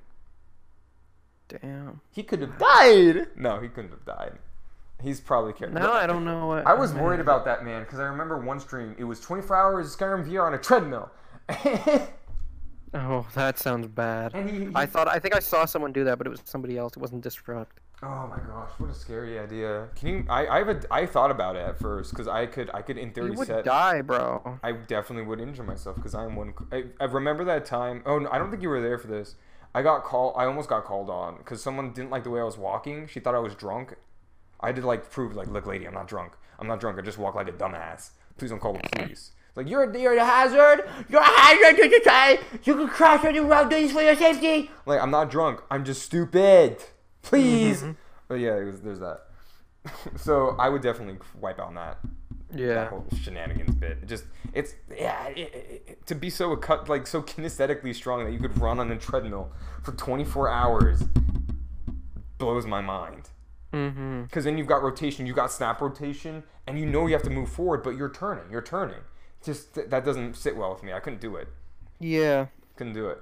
Speaker 2: Damn.
Speaker 1: He could have died. No, he couldn't have died. He's probably careful.
Speaker 2: No, I don't know what.
Speaker 1: I was
Speaker 2: man.
Speaker 1: worried about that man because I remember one stream. It was 24 hours Skyrim VR on a treadmill.
Speaker 2: Oh, that sounds bad.
Speaker 1: and he, he-
Speaker 2: I thought I think I saw someone do that, but it was somebody else. It wasn't disrupt.
Speaker 1: Oh my gosh, what a scary idea! Can you? I I have a, I thought about it at first because I could I could in theory
Speaker 2: You would
Speaker 1: set.
Speaker 2: die, bro.
Speaker 1: I definitely would injure myself because I'm one. I, I remember that time. Oh, no, I don't think you were there for this. I got called. I almost got called on because someone didn't like the way I was walking. She thought I was drunk. I had to like prove like, look, lady, I'm not drunk. I'm not drunk. I just walk like a dumbass. Please don't call the police. Like you're a, you're a hazard. You're a hazard to society. You can crash on the road. Do this for your safety. Like I'm not drunk. I'm just stupid. Please.
Speaker 2: Mhm.
Speaker 1: But yeah, it was, there's that. so I would definitely wipe out that that
Speaker 2: Yeah.
Speaker 1: whole shenanigans bit. It just it's yeah it, it, to be so cut like so kinesthetically strong that you could run on a treadmill for 24 hours blows my mind.
Speaker 2: Mm-hmm.
Speaker 1: Because then you've got rotation, you've got snap rotation, and you know you have to move forward, but you're turning, you're turning. Just th- that doesn't sit well with me. I couldn't do it.
Speaker 2: Yeah.
Speaker 1: Couldn't do it.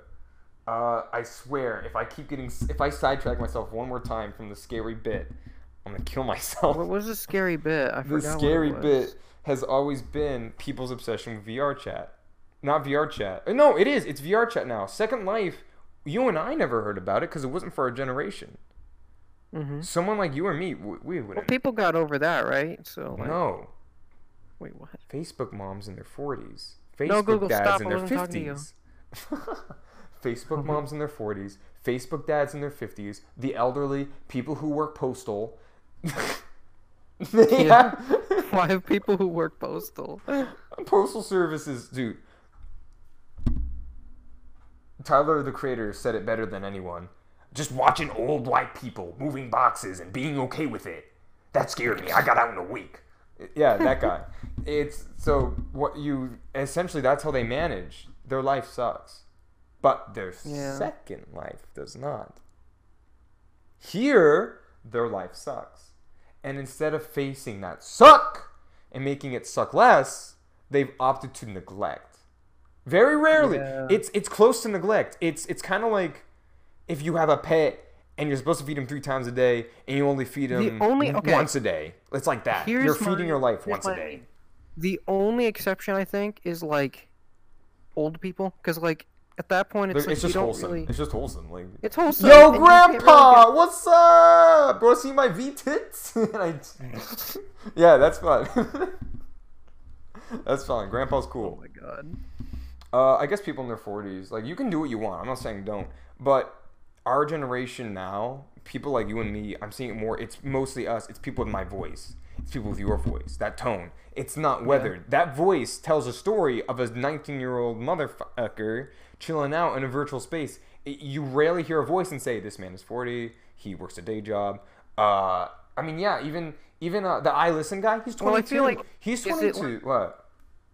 Speaker 1: Uh, I swear, if I keep getting, if I sidetrack myself one more time from the scary bit, I'm gonna kill myself.
Speaker 2: What was the scary bit? I
Speaker 1: the scary
Speaker 2: what it was.
Speaker 1: bit has always been people's obsession with VR chat. Not VR chat. Uh, No, it is. It's VR chat now. Second Life, you and I never heard about it because it wasn't for our generation.
Speaker 2: Mhm.
Speaker 1: Someone like you or me, we, we
Speaker 2: Well,
Speaker 1: wouldn't.
Speaker 2: people got over that, right? So like,
Speaker 1: no.
Speaker 2: wait, what?
Speaker 1: Facebook moms in their 40s. Facebook
Speaker 2: No, Google,
Speaker 1: dads
Speaker 2: stop,
Speaker 1: in their
Speaker 2: wasn't talking to you.
Speaker 1: 50s. Facebook mm-hmm. moms in their 40s. Facebook dads in their 50s. The elderly, people who work postal.
Speaker 2: Yeah. Why have people who work postal?
Speaker 1: Postal services, dude. Tyler, the creator, said it better than anyone. Just watching old white people moving boxes and being okay with it. That scared me. I got out in a week. Yeah, that guy. it's so what you essentially that's how they manage. Their life sucks. But their
Speaker 2: Yeah.
Speaker 1: second life does not. Here, their life sucks. And instead of facing that suck and making it suck less, they've opted to neglect. Very rarely.
Speaker 2: Yeah.
Speaker 1: It's it's close to neglect. It's it's kind of like if you have a pet and you're supposed to feed him three times a day and you only feed him
Speaker 2: only- okay.
Speaker 1: once a day. It's like that.
Speaker 2: Here's
Speaker 1: you're feeding
Speaker 2: my-
Speaker 1: your life once a day.
Speaker 2: The only exception I think is like old people, because like at that point it's,
Speaker 1: It's, just
Speaker 2: you don't
Speaker 1: wholesome.
Speaker 2: really.
Speaker 1: It's just wholesome. Like
Speaker 2: It's wholesome.
Speaker 1: Yo,
Speaker 2: and really
Speaker 1: Grandpa, what's up? Wanna see my V tits? I- yeah, that's fun. that's fun. Grandpa's cool.
Speaker 2: Oh my god.
Speaker 1: Uh, I guess people in their 40s, like, you can do what you want. I'm not saying don't. But our generation now, people like you and me, I'm seeing it more. It's mostly us. It's people with my voice. It's people with your voice, that tone. It's not weathered. That voice tells a story of a 19 year old motherfucker chilling out in a virtual space. It- you rarely hear a voice and say, this man is 40, he works a day job. Uh, I mean, yeah, even even uh, the I Listen guy, he's 22.
Speaker 2: Well, I feel like-
Speaker 1: he's
Speaker 2: is it
Speaker 1: 22. what?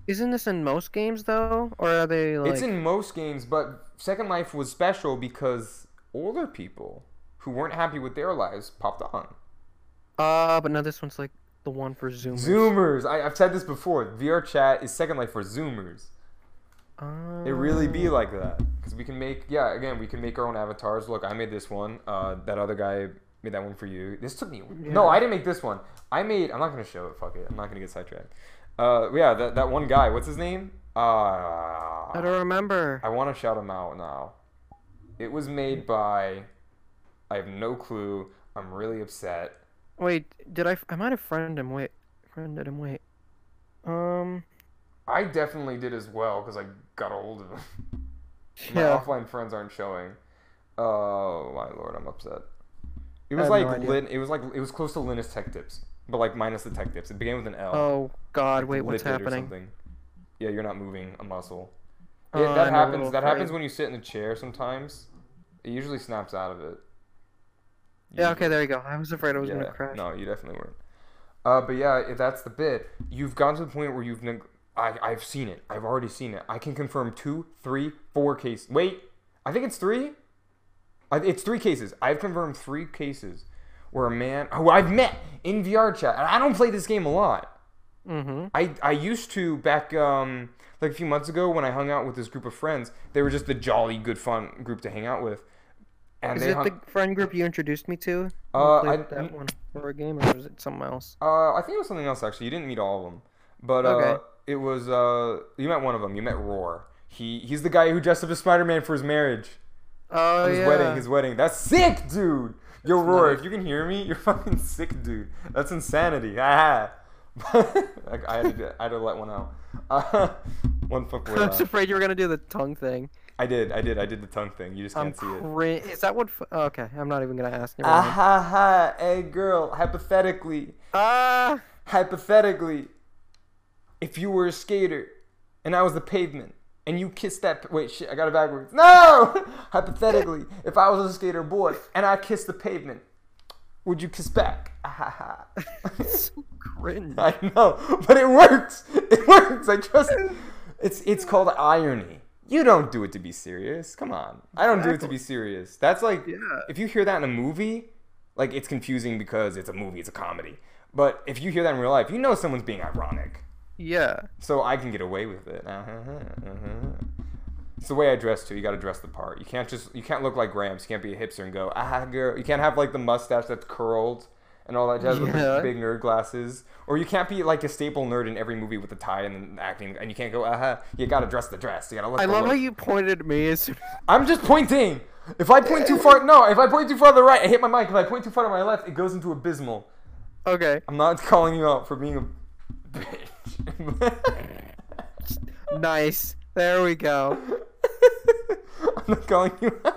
Speaker 2: Isn't this in most games though, or are they like?
Speaker 1: It's in most games, but Second Life was special because older people who weren't happy with their lives popped on.
Speaker 2: Uh, but now this one's like the one for Zoomers.
Speaker 1: Zoomers. I, I've said this before. VR chat is Second Life for Zoomers. It really
Speaker 2: Oh.
Speaker 1: be like that because we can make yeah again we can make our own avatars. Look, I made this one. Uh, that other guy made that one for you. This took me no, I didn't make this one. I made. I'm not gonna show it. Fuck it. I'm not gonna get sidetracked. Uh, yeah, that that one guy. What's his name? Uh,
Speaker 2: I don't remember.
Speaker 1: I want to shout him out now. It was made by. I have no clue. I'm really upset.
Speaker 2: Wait, did I? I might have friended him. Wait, friended him. Wait. Um.
Speaker 1: I definitely did as well because I got old of him. My
Speaker 2: Yeah.
Speaker 1: offline friends aren't showing. Oh my lord, I'm upset. It was like
Speaker 2: no.
Speaker 1: Lin, it was like it was close to Linus Tech Tips, but like minus the tech tips. It began with an L.
Speaker 2: Oh God! Wait, what's happening?
Speaker 1: something. Yeah, you're not moving a muscle. It,
Speaker 2: Oh,
Speaker 1: that
Speaker 2: I'm
Speaker 1: happens. That happens when you sit in a chair. Sometimes it usually snaps out of it.
Speaker 2: Yeah. Okay. There you go. I was afraid I was
Speaker 1: yeah,
Speaker 2: gonna crash.
Speaker 1: No, you definitely weren't. Uh, but yeah, if that's the bit. You've gotten to the point where you've. Neg- I, I've seen it. I've already seen it. I can confirm two, three, four cases. Wait, I think it's three. I, it's three cases. I've confirmed three cases where a man who I've met in VR chat, and I don't play this game a lot.
Speaker 2: Mm-hmm.
Speaker 1: I, I used to back um like a few months ago when I hung out with this group of friends. They were just the jolly good fun group to hang out with. And
Speaker 2: Is
Speaker 1: they
Speaker 2: it the friend group you introduced me to?
Speaker 1: Uh, I-
Speaker 2: that one for a game, or was it something else?
Speaker 1: Uh, I think it was something else actually. You didn't meet all of them, but uh,
Speaker 2: Okay.
Speaker 1: it was uh, you met one of them. You met Roar. He he's the guy who dressed up as Spider Man for his marriage,
Speaker 2: Oh
Speaker 1: his
Speaker 2: yeah.
Speaker 1: wedding, his wedding. That's sick, dude. Yo, Roar, if you can hear me, you're fucking sick, dude. That's insanity. Ah. like, I, had to, I had to let one out. Uh, one fuck
Speaker 2: I was afraid you were gonna do the tongue thing.
Speaker 1: I did, I did, I did the tongue thing. You just
Speaker 2: I'm
Speaker 1: can't see it.
Speaker 2: crin- Is that what? F- oh, okay, I'm not even gonna ask. Never
Speaker 1: Ah
Speaker 2: mind.
Speaker 1: ha ha, hey girl, hypothetically,
Speaker 2: Ah,
Speaker 1: hypothetically, if you were a skater and I was the pavement and you kissed that wait shit, I got it backwards. No! hypothetically, if I was a skater boy and I kissed the pavement, would you kiss back? Ah ha ha.
Speaker 2: it's so cringe.
Speaker 1: I know, but it works. It works. I trust. It's it's called irony. You don't do it to be serious. Come on. I don't do it to be serious. That's like
Speaker 2: Yeah.
Speaker 1: if you hear that in a movie, like it's confusing because it's a movie, it's a comedy. But if you hear that in real life, you know someone's being ironic.
Speaker 2: Yeah.
Speaker 1: So I can get away with it. Uh-huh, uh-huh. It's the way I dress too. You got to dress the part. You can't just you can't look like Gramps. You can't be a hipster and go ah girl. You can't have like the mustache that's curled and all that jazz with
Speaker 2: Yeah.
Speaker 1: big nerd glasses. Or you can't be like a staple nerd in every movie with the tie and acting. And you can't go aha. You got to dress the dress. You got to look.
Speaker 2: I love how you pointed at me as
Speaker 1: I'm just pointing. If I point too far, no. If I point too far to the right, I hit my mic. If I point too far to my left, it goes into abysmal.
Speaker 2: Okay.
Speaker 1: I'm not calling you out for being a bitch.
Speaker 2: Nice. There we go.
Speaker 1: I'm not calling you out.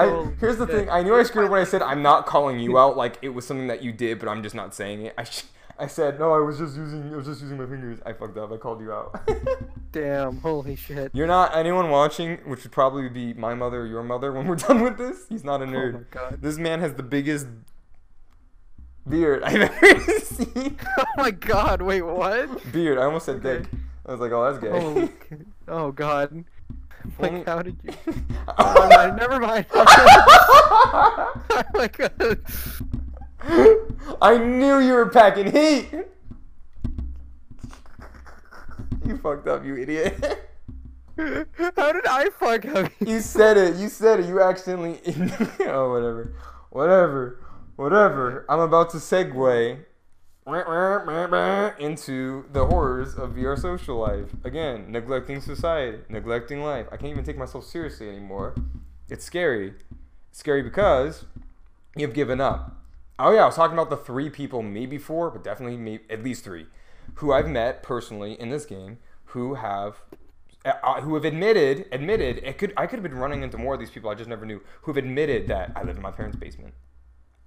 Speaker 1: I,
Speaker 2: Oh,
Speaker 1: here's the thing. I knew I screwed up when I said I'm not calling you out. Like it was something that you did, but I'm just not saying it. I, sh- I said no. I was just using. I was just using my fingers. I fucked up. I called you out.
Speaker 2: Damn. Holy shit.
Speaker 1: You're not anyone watching, which would probably be my mother or your mother when we're done with this. He's not a
Speaker 2: Oh my
Speaker 1: nerd.
Speaker 2: god.
Speaker 1: This man has the biggest beard I've ever seen.
Speaker 2: Oh my god. Wait, what?
Speaker 1: Beard. I almost said
Speaker 2: Okay.
Speaker 1: dick. I was like, oh, that's gay.
Speaker 2: Oh, oh god. Like,
Speaker 1: Only-
Speaker 2: how did you? Oh, no, never mind. oh my god.
Speaker 1: I knew you were packing heat. You fucked up, you idiot.
Speaker 2: How did I fuck up?
Speaker 1: You said it. You said it. You accidentally. oh, whatever. Whatever. Whatever. I'm about to segue into the horrors of VR social life. Again, neglecting society, neglecting life. I can't even take myself seriously anymore. It's scary. It's scary because you've given up. Oh yeah, I was talking about the three people, maybe four, but definitely maybe, at least three, who I've met personally in this game who have uh, uh, who have admitted admitted it could I could have been running into more of these people I just never knew who have admitted that I live in my parents' basement.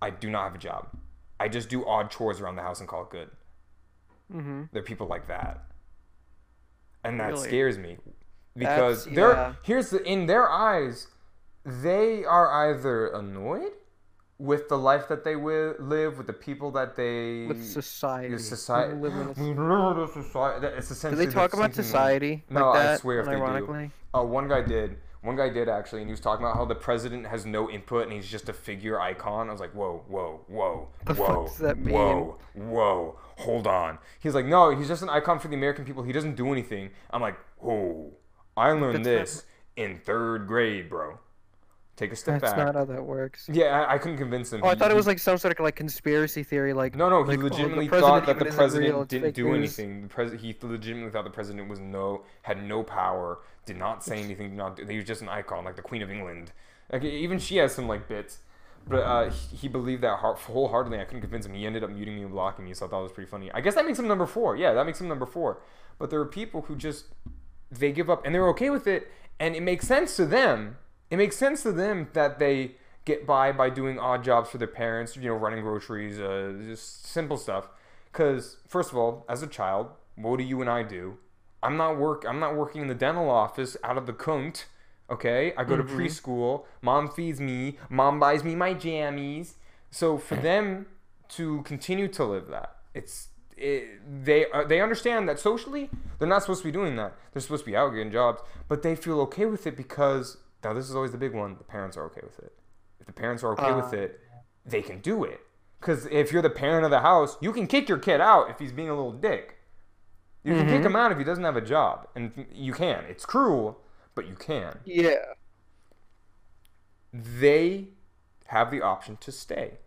Speaker 1: I do not have a job. I just do odd chores around the house and call it good.
Speaker 2: Mm-hmm.
Speaker 1: There are people like that, and that
Speaker 2: Really?
Speaker 1: scares me because
Speaker 2: That's-
Speaker 1: they're
Speaker 2: yeah.
Speaker 1: here's the in their eyes, they are either annoyed with the life that they live with the people that they
Speaker 2: With society.
Speaker 1: society.
Speaker 2: We live in a-
Speaker 1: We live in a society. It's
Speaker 2: Do they talk about society?
Speaker 1: No,
Speaker 2: like
Speaker 1: I
Speaker 2: that,
Speaker 1: swear if they do. Oh, one guy did. One guy did actually, and he was talking about how the president has no input and he's just a figure icon. I was like, whoa, whoa, whoa,
Speaker 2: The
Speaker 1: whoa,
Speaker 2: that mean?
Speaker 1: whoa, whoa. Hold on. He's like, no, he's just an icon for the American people. He doesn't do anything. I'm like, whoa. I learned
Speaker 2: That's
Speaker 1: this in third grade, bro. Take a step
Speaker 2: That's
Speaker 1: back.
Speaker 2: That's not how that works.
Speaker 1: Yeah, I, I couldn't convince him.
Speaker 2: Oh, I thought it was like some sort of like conspiracy theory, like
Speaker 1: no, no, he
Speaker 2: like, oh,
Speaker 1: legitimately
Speaker 2: president
Speaker 1: thought that the president
Speaker 2: real,
Speaker 1: didn't do
Speaker 2: news.
Speaker 1: anything. The pres- he legitimately thought the president was no, had no power, did not say anything, did not. Do, he was just an icon, like the Queen of England. Like even she has some like bits, but uh, he, he believed that heart, wholeheartedly. I couldn't convince him. He ended up muting me and blocking me, so I thought it was pretty funny. I guess that makes him number four. Yeah, that makes him number four. But there are people who just they give up and they're okay with it, and it makes sense to them. It makes sense to them that they get by by doing odd jobs for their parents, you know, running groceries, uh, just simple stuff. Because first of all, as a child, what do you and I do? I'm not work. I'm not working in the dental office out of the kunt. Okay, I go to preschool. Mom feeds me. Mom buys me my jammies. So for them to continue to live that, it's it, they uh, they understand that socially they're not supposed to be doing that. They're supposed to be out getting jobs, but they feel okay with it because now this is always the big one. The parents are okay with it. If the parents are okay with
Speaker 2: Uh.
Speaker 1: it, they can do it. Because if you're the parent of the house, you can kick your kid out if he's being a little dick. You can kick
Speaker 2: Mhm.
Speaker 1: him out if he doesn't have a job, and you can. It's cruel, but you can.
Speaker 2: Yeah.
Speaker 1: They have the option to stay,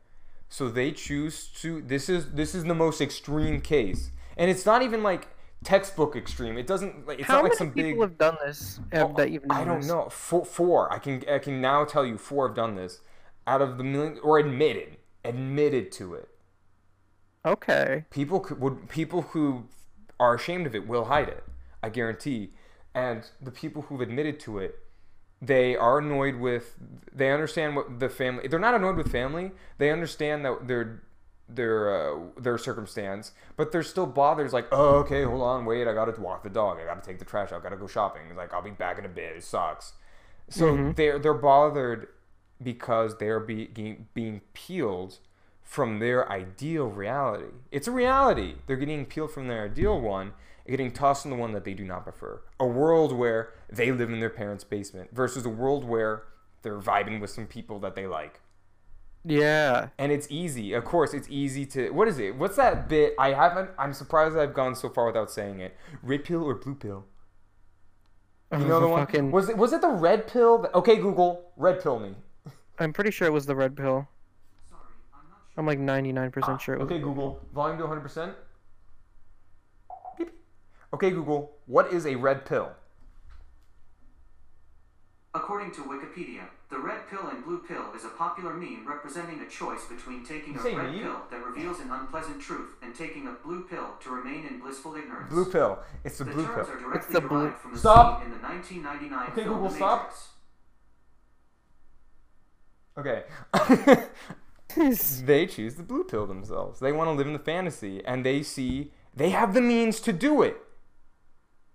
Speaker 1: so they choose to. This is this is the most extreme case, and it's not even like textbook extreme. It doesn't like it's
Speaker 2: How
Speaker 1: not
Speaker 2: many
Speaker 1: like some big
Speaker 2: people
Speaker 1: big.
Speaker 2: have done this? Have
Speaker 1: Oh,
Speaker 2: that you've
Speaker 1: I don't know. Four, four. I can I can now tell you four have done this. out of the million or admitted admitted to it.
Speaker 2: Okay.
Speaker 1: People could, would people who are ashamed of it will hide it. I guarantee. And the people who've admitted to it, they are annoyed with. They understand what the family. They're not annoyed with family. They understand that their their uh, their circumstance, but they're still bothered. It's like, oh, okay, hold on, wait, I gotta walk the dog. I gotta take the trash out. I gotta go shopping. It's like I'll be back in a bit. It sucks. So they're they're bothered because they're being being peeled from their ideal reality. It's a reality. They're getting peeled from their ideal one and getting tossed in the one that they do not prefer. A world where they live in their parents' basement versus a world where they're vibing with some people that they like.
Speaker 2: Yeah.
Speaker 1: And it's easy. Of course, it's easy to. What is it? What's that bit? I haven't. I'm surprised I've gone so far without saying it. Red pill or blue pill? You oh, know the one.
Speaker 2: Fucking-
Speaker 1: Was it? Was it the red pill? That, okay, Google. Red pill me.
Speaker 2: I'm pretty sure it was the red pill.
Speaker 3: Sorry, I'm not sure.
Speaker 2: I'm like 99% ah, sure it was.
Speaker 1: Okay, Google. Volume to 100. percent Okay, Google. What is a red pill?
Speaker 3: According to Wikipedia, the red pill and blue pill is a popular meme representing a choice between taking
Speaker 1: You
Speaker 3: a red
Speaker 1: meme?
Speaker 3: pill that reveals an unpleasant truth and taking a blue pill to remain in blissful ignorance.
Speaker 1: Blue pill. It's the
Speaker 3: The
Speaker 1: blue
Speaker 3: terms
Speaker 1: pill.
Speaker 3: are directly
Speaker 2: the blue-
Speaker 3: from the
Speaker 1: Stop.
Speaker 3: scene in the 1999
Speaker 1: Okay, Google,
Speaker 3: The
Speaker 1: stop.
Speaker 3: Matrix.
Speaker 1: Okay. they choose the blue pill themselves. They want to live in the fantasy, and they see they have the means to do it.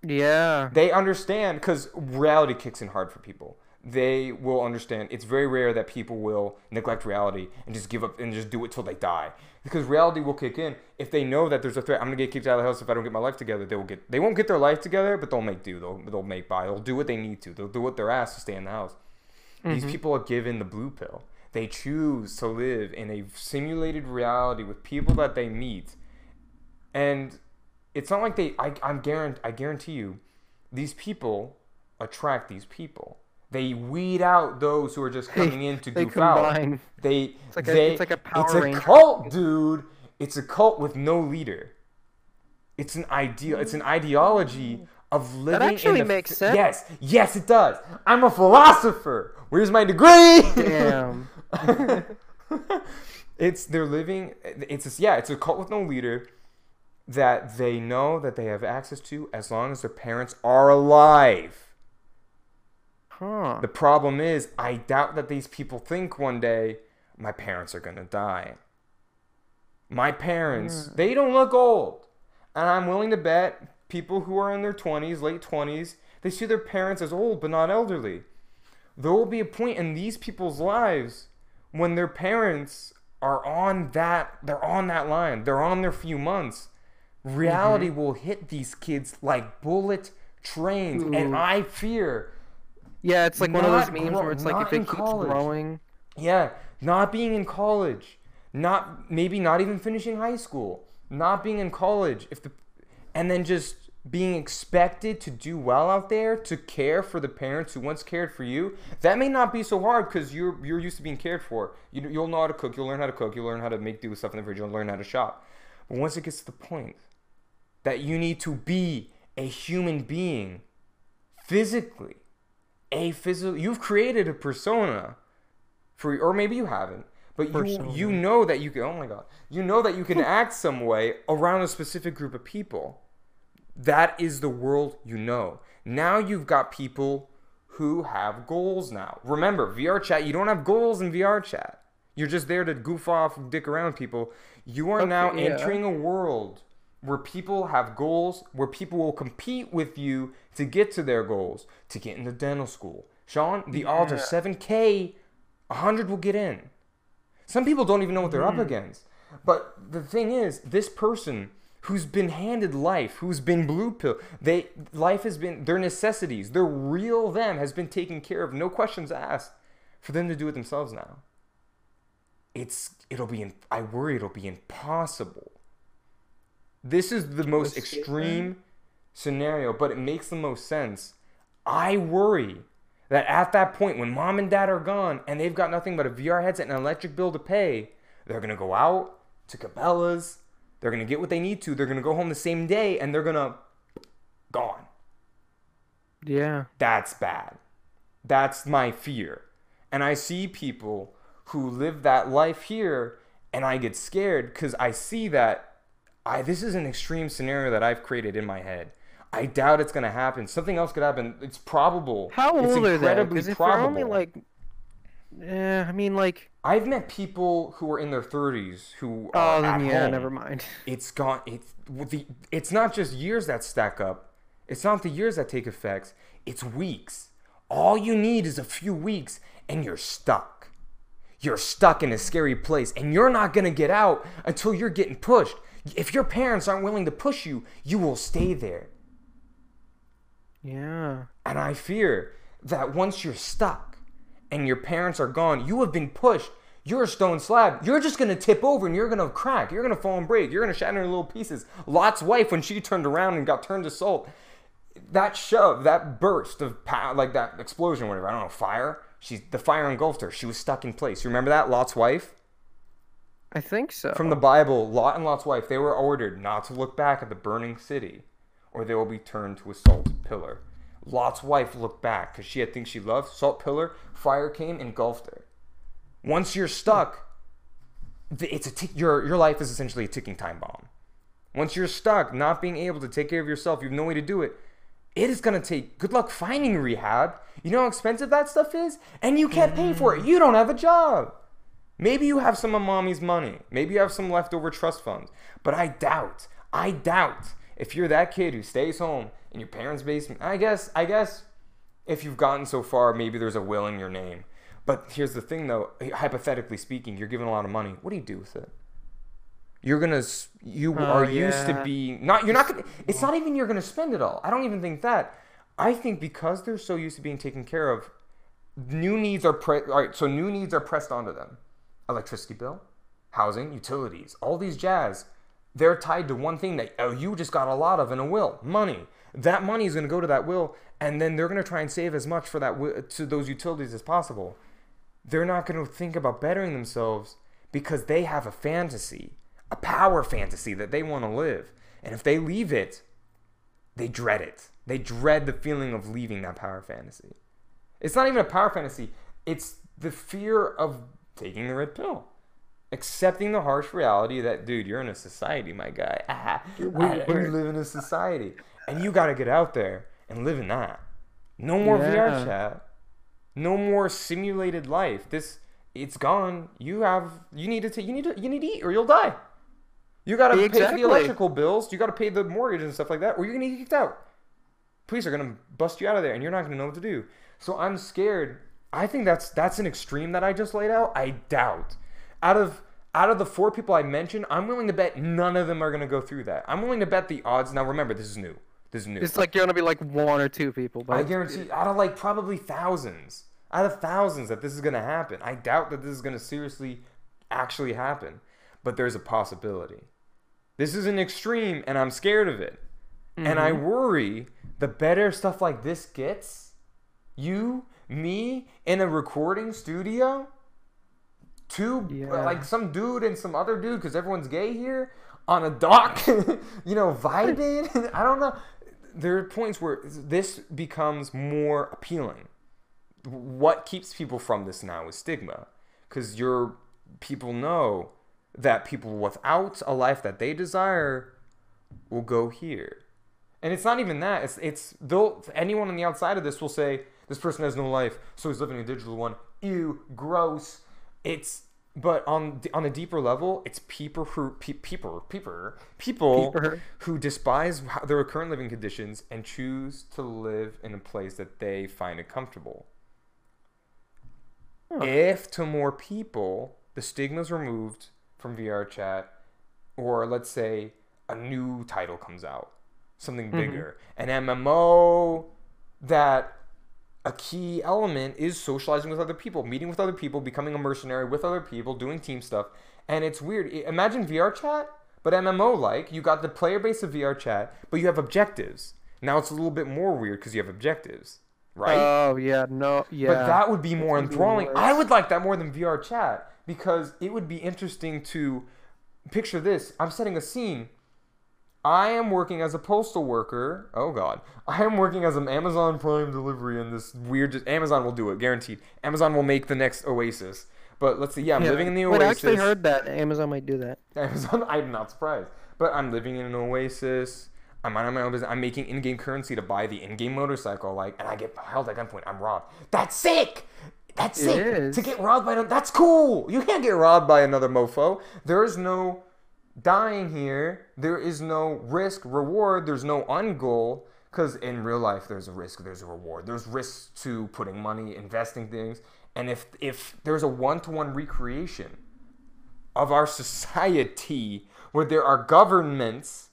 Speaker 2: Yeah.
Speaker 1: They understand because reality kicks in hard for people. They will understand. It's very rare that people will neglect reality and just give up and just do it till they die. Because reality will kick in if they know that there's a threat. I'm gonna get kicked out of the house if I don't get my life together. They will get. They won't get their life together, but they'll make do. They'll they'll make by. They'll do what they need to. They'll do what their ass to stay in the house. These mm-hmm. people are given the blue pill. They choose to live in a simulated reality with people that they meet, and it's not like they. I I'm guarantee. I guarantee you, these people attract these people. They weed out those who are just coming in to
Speaker 2: they
Speaker 1: goof out.
Speaker 2: combine.
Speaker 1: They
Speaker 2: It's like a-
Speaker 1: they,
Speaker 2: it's like a Power
Speaker 1: it's a
Speaker 2: Ranger.
Speaker 1: cult, dude. It's a cult with no leader. It's an ideal. It's an ideology of living.
Speaker 2: That actually
Speaker 1: in the,
Speaker 2: makes sense.
Speaker 1: Yes, yes, it does. I'm a philosopher. Where's my degree?
Speaker 2: Damn.
Speaker 1: it's they're living. It's a, yeah. It's a cult with no leader that they know that they have access to as long as their parents are alive.
Speaker 2: Huh.
Speaker 1: The problem is, I doubt that these people think one day my parents are gonna die. My parents, hmm. they don't look old, and I'm willing to bet people who are in their 20s, late 20s, they see their parents as old but not elderly. There will be a point in these people's lives when their parents are on that they're on that line. They're on their few months. Reality mm-hmm. will hit these kids like bullet trains, and I fear
Speaker 2: Yeah, it's like one of those memes
Speaker 1: gro-
Speaker 2: where it's like if it keeps
Speaker 1: college.
Speaker 2: growing.
Speaker 1: Yeah, not being in college, not maybe not even finishing high school, not being in college, if the, and then just being expected to do well out there, to care for the parents who once cared for you. That may not be so hard because you're you're used to being cared for. You you'll know how to cook, you'll learn how to cook, you'll learn how to make do with stuff in the fridge, you'll learn how to shop. But once it gets to the point that you need to be a human being physically a physical you've created a persona for or maybe you haven't but you
Speaker 2: Persona.
Speaker 1: you know that you can oh my god you know that you can act some way around a specific group of people. That is the world you know. Now you've got people who have goals now. Remember vr chat you don't have goals in vr chat. You're just there to goof off dick around people. You are now
Speaker 2: Okay, yeah.
Speaker 1: entering a world where people have goals, where people will compete with you to get to their goals, to get into dental school. Sean, the odds are 7K, 100 will get in. Some people don't even know what they're up mm-hmm. against. But the thing is, this person who's been handed life, who's been blue pill, they life has been their necessities, their real them has been taken care of, no questions asked, for them to do it themselves now. It's it'll be in, I worry it'll be impossible. This is the most
Speaker 2: Let's
Speaker 1: extreme scenario, but it makes the most sense. I worry that at that point, when mom and dad are gone and they've got nothing but a VR headset and an electric bill to pay, they're gonna go out to Cabela's. They're gonna get what they need to. They're gonna go home the same day and they're gonna gone.
Speaker 2: Yeah.
Speaker 1: That's bad. That's my fear. And I see people who live that life here and I get scared cuz I see that I this is an extreme scenario that I've created in my head. I doubt it's going to happen. Something else could happen. It's probable.
Speaker 2: How
Speaker 1: it's
Speaker 2: old are they?
Speaker 1: incredibly
Speaker 2: Because
Speaker 1: probable.
Speaker 2: only like, eh, I mean, like,
Speaker 1: I've met people who are in their 30s who
Speaker 2: oh,
Speaker 1: are
Speaker 2: then
Speaker 1: at
Speaker 2: yeah,
Speaker 1: home.
Speaker 2: never mind.
Speaker 1: It's gone. It's the. It's not just years that stack up. It's not the years that take effects. It's weeks. All you need is a few weeks, and you're stuck. You're stuck in a scary place, and you're not gonna get out until you're getting pushed. If your parents aren't willing to push you, you will stay there.
Speaker 2: Yeah.
Speaker 1: And I fear that once you're stuck and your parents are gone, you have been pushed. You're a stone slab. You're just gonna tip over and you're gonna crack. You're gonna fall and break. You're gonna shatter into little pieces. Lot's wife, when she turned around and got turned to salt, that shove, that burst of power, like that explosion, whatever, I don't know, fire. She's the fire engulfed her. She was stuck in place. You remember that? Lot's wife?
Speaker 2: I think so.
Speaker 1: From the Bible, Lot and Lot's wife, they were ordered not to look back at the burning city, or they will be turned to a salt pillar. Lot's wife looked back because she had things she loved. Salt pillar, fire came, engulfed her. Once you're stuck, it's a your your life is essentially a ticking time bomb. Once you're stuck, not being able to take care of yourself, you have no way to do it. It is gonna take good luck finding rehab. You know how expensive that stuff is, and you can't pay for it. Mm. You don't have a job. Maybe you have some of mommy's money. Maybe you have some leftover trust funds. But I doubt, I doubt if you're that kid who stays home in your parents' basement. I guess, I guess if you've gotten so far, maybe there's a will in your name. But here's the thing though, hypothetically speaking, you're given a lot of money. What do you do with it? You're gonna, you
Speaker 2: Oh,
Speaker 1: are used to
Speaker 2: yeah.
Speaker 1: being, not, you're not gonna, it's not even you're gonna spend it all. I don't even think that. I think because they're so used to being taken care of, new needs are pre- all right so new needs are pressed onto them electricity bill housing utilities all these jazz they're tied to one thing that oh you just got a lot of in a will money. That money is going to go to that will and then they're going to try and save as much for that to those utilities as possible. They're not going to think about bettering themselves because they have a fantasy a power fantasy that they want to live. And if they leave it they dread it. They dread the feeling of leaving that power fantasy. It's not even a power fantasy. It's the fear of taking the red pill. Accepting the harsh reality that, dude, you're in a society, my guy. Ah, we, we live in a society. And you got to get out there and live in that. No more
Speaker 2: Yeah.
Speaker 1: VR chat. No more simulated life. This, it's gone. You have, you need to take, you need to, you need to eat or you'll die. You got to pay for the electrical bills. You got to pay the mortgage and stuff like that, or you're going to get kicked out police are gonna bust you out of there and you're not gonna know what to do so i'm scared i think that's that's an extreme that i just laid out. I doubt. Out of out of the four people i mentioned i'm willing to bet none of them are gonna go through that. I'm willing to bet the odds now remember this is new. This is new.
Speaker 2: It's like you're gonna be like one or two people, but
Speaker 1: i guarantee out of like probably thousands out of thousands that this is gonna happen i doubt that this is gonna seriously actually happen but there's a possibility. This is an extreme and i'm scared of it. And I
Speaker 2: Mm-hmm.
Speaker 1: worry the better stuff like this gets, you, me, in a recording studio, two,
Speaker 2: Yeah.
Speaker 1: like some dude and some other dude, because everyone's gay here, on a dock, you know, vibing. I don't know. There are points where this becomes more appealing. What keeps people from this now is stigma, because your people know that people without a life that they desire will go here. And it's not even that. It's it's they'll anyone on the outside of this will say this person has no life, so he's living a digital one. Ew, gross. It's but on on a deeper level, it's people who pe- people people people
Speaker 2: Peeper.
Speaker 1: who despise their current living conditions and choose to live in a place that they find it comfortable.
Speaker 2: Huh.
Speaker 1: If to more people the stigma's removed from VR chat, or let's say a new title comes out, something mm-hmm. bigger, an MMO that a key element is socializing with other people, meeting with other people, becoming a mercenary with other people, doing team stuff. And it's weird. Imagine VR chat, but MMO like. You got the player base of VR chat, but you have objectives. Now it's a little bit more weird because you have objectives, right?
Speaker 2: Oh yeah, no, yeah.
Speaker 1: But that would be more
Speaker 2: would be
Speaker 1: enthralling. I would like that more than VR chat because it would be interesting to picture this. I'm setting a scene. I am working as a postal worker. Oh God, I am working as an Amazon Prime delivery in this weird. Amazon will do it, guaranteed. Amazon will make the next Oasis. But let's see. Yeah, I'm
Speaker 2: Yeah.
Speaker 1: living in the
Speaker 2: Wait, I actually heard that Amazon might do that.
Speaker 1: Amazon. I'm not surprised. But I'm living in an oasis. I'm minding my own business. I'm making in-game currency to buy the in-game motorcycle. Like, and I get held at gunpoint. I'm robbed. That's sick. That's
Speaker 2: It
Speaker 1: sick.
Speaker 2: is.
Speaker 1: To get robbed by another. That's cool. You can't get robbed by another mofo. There is no dying here. There is no risk reward. There's no end goal. Because in real life, there's a risk. There's a reward. There's risks to putting money, investing things. And if if there's a one-to-one recreation of our society where there are governments,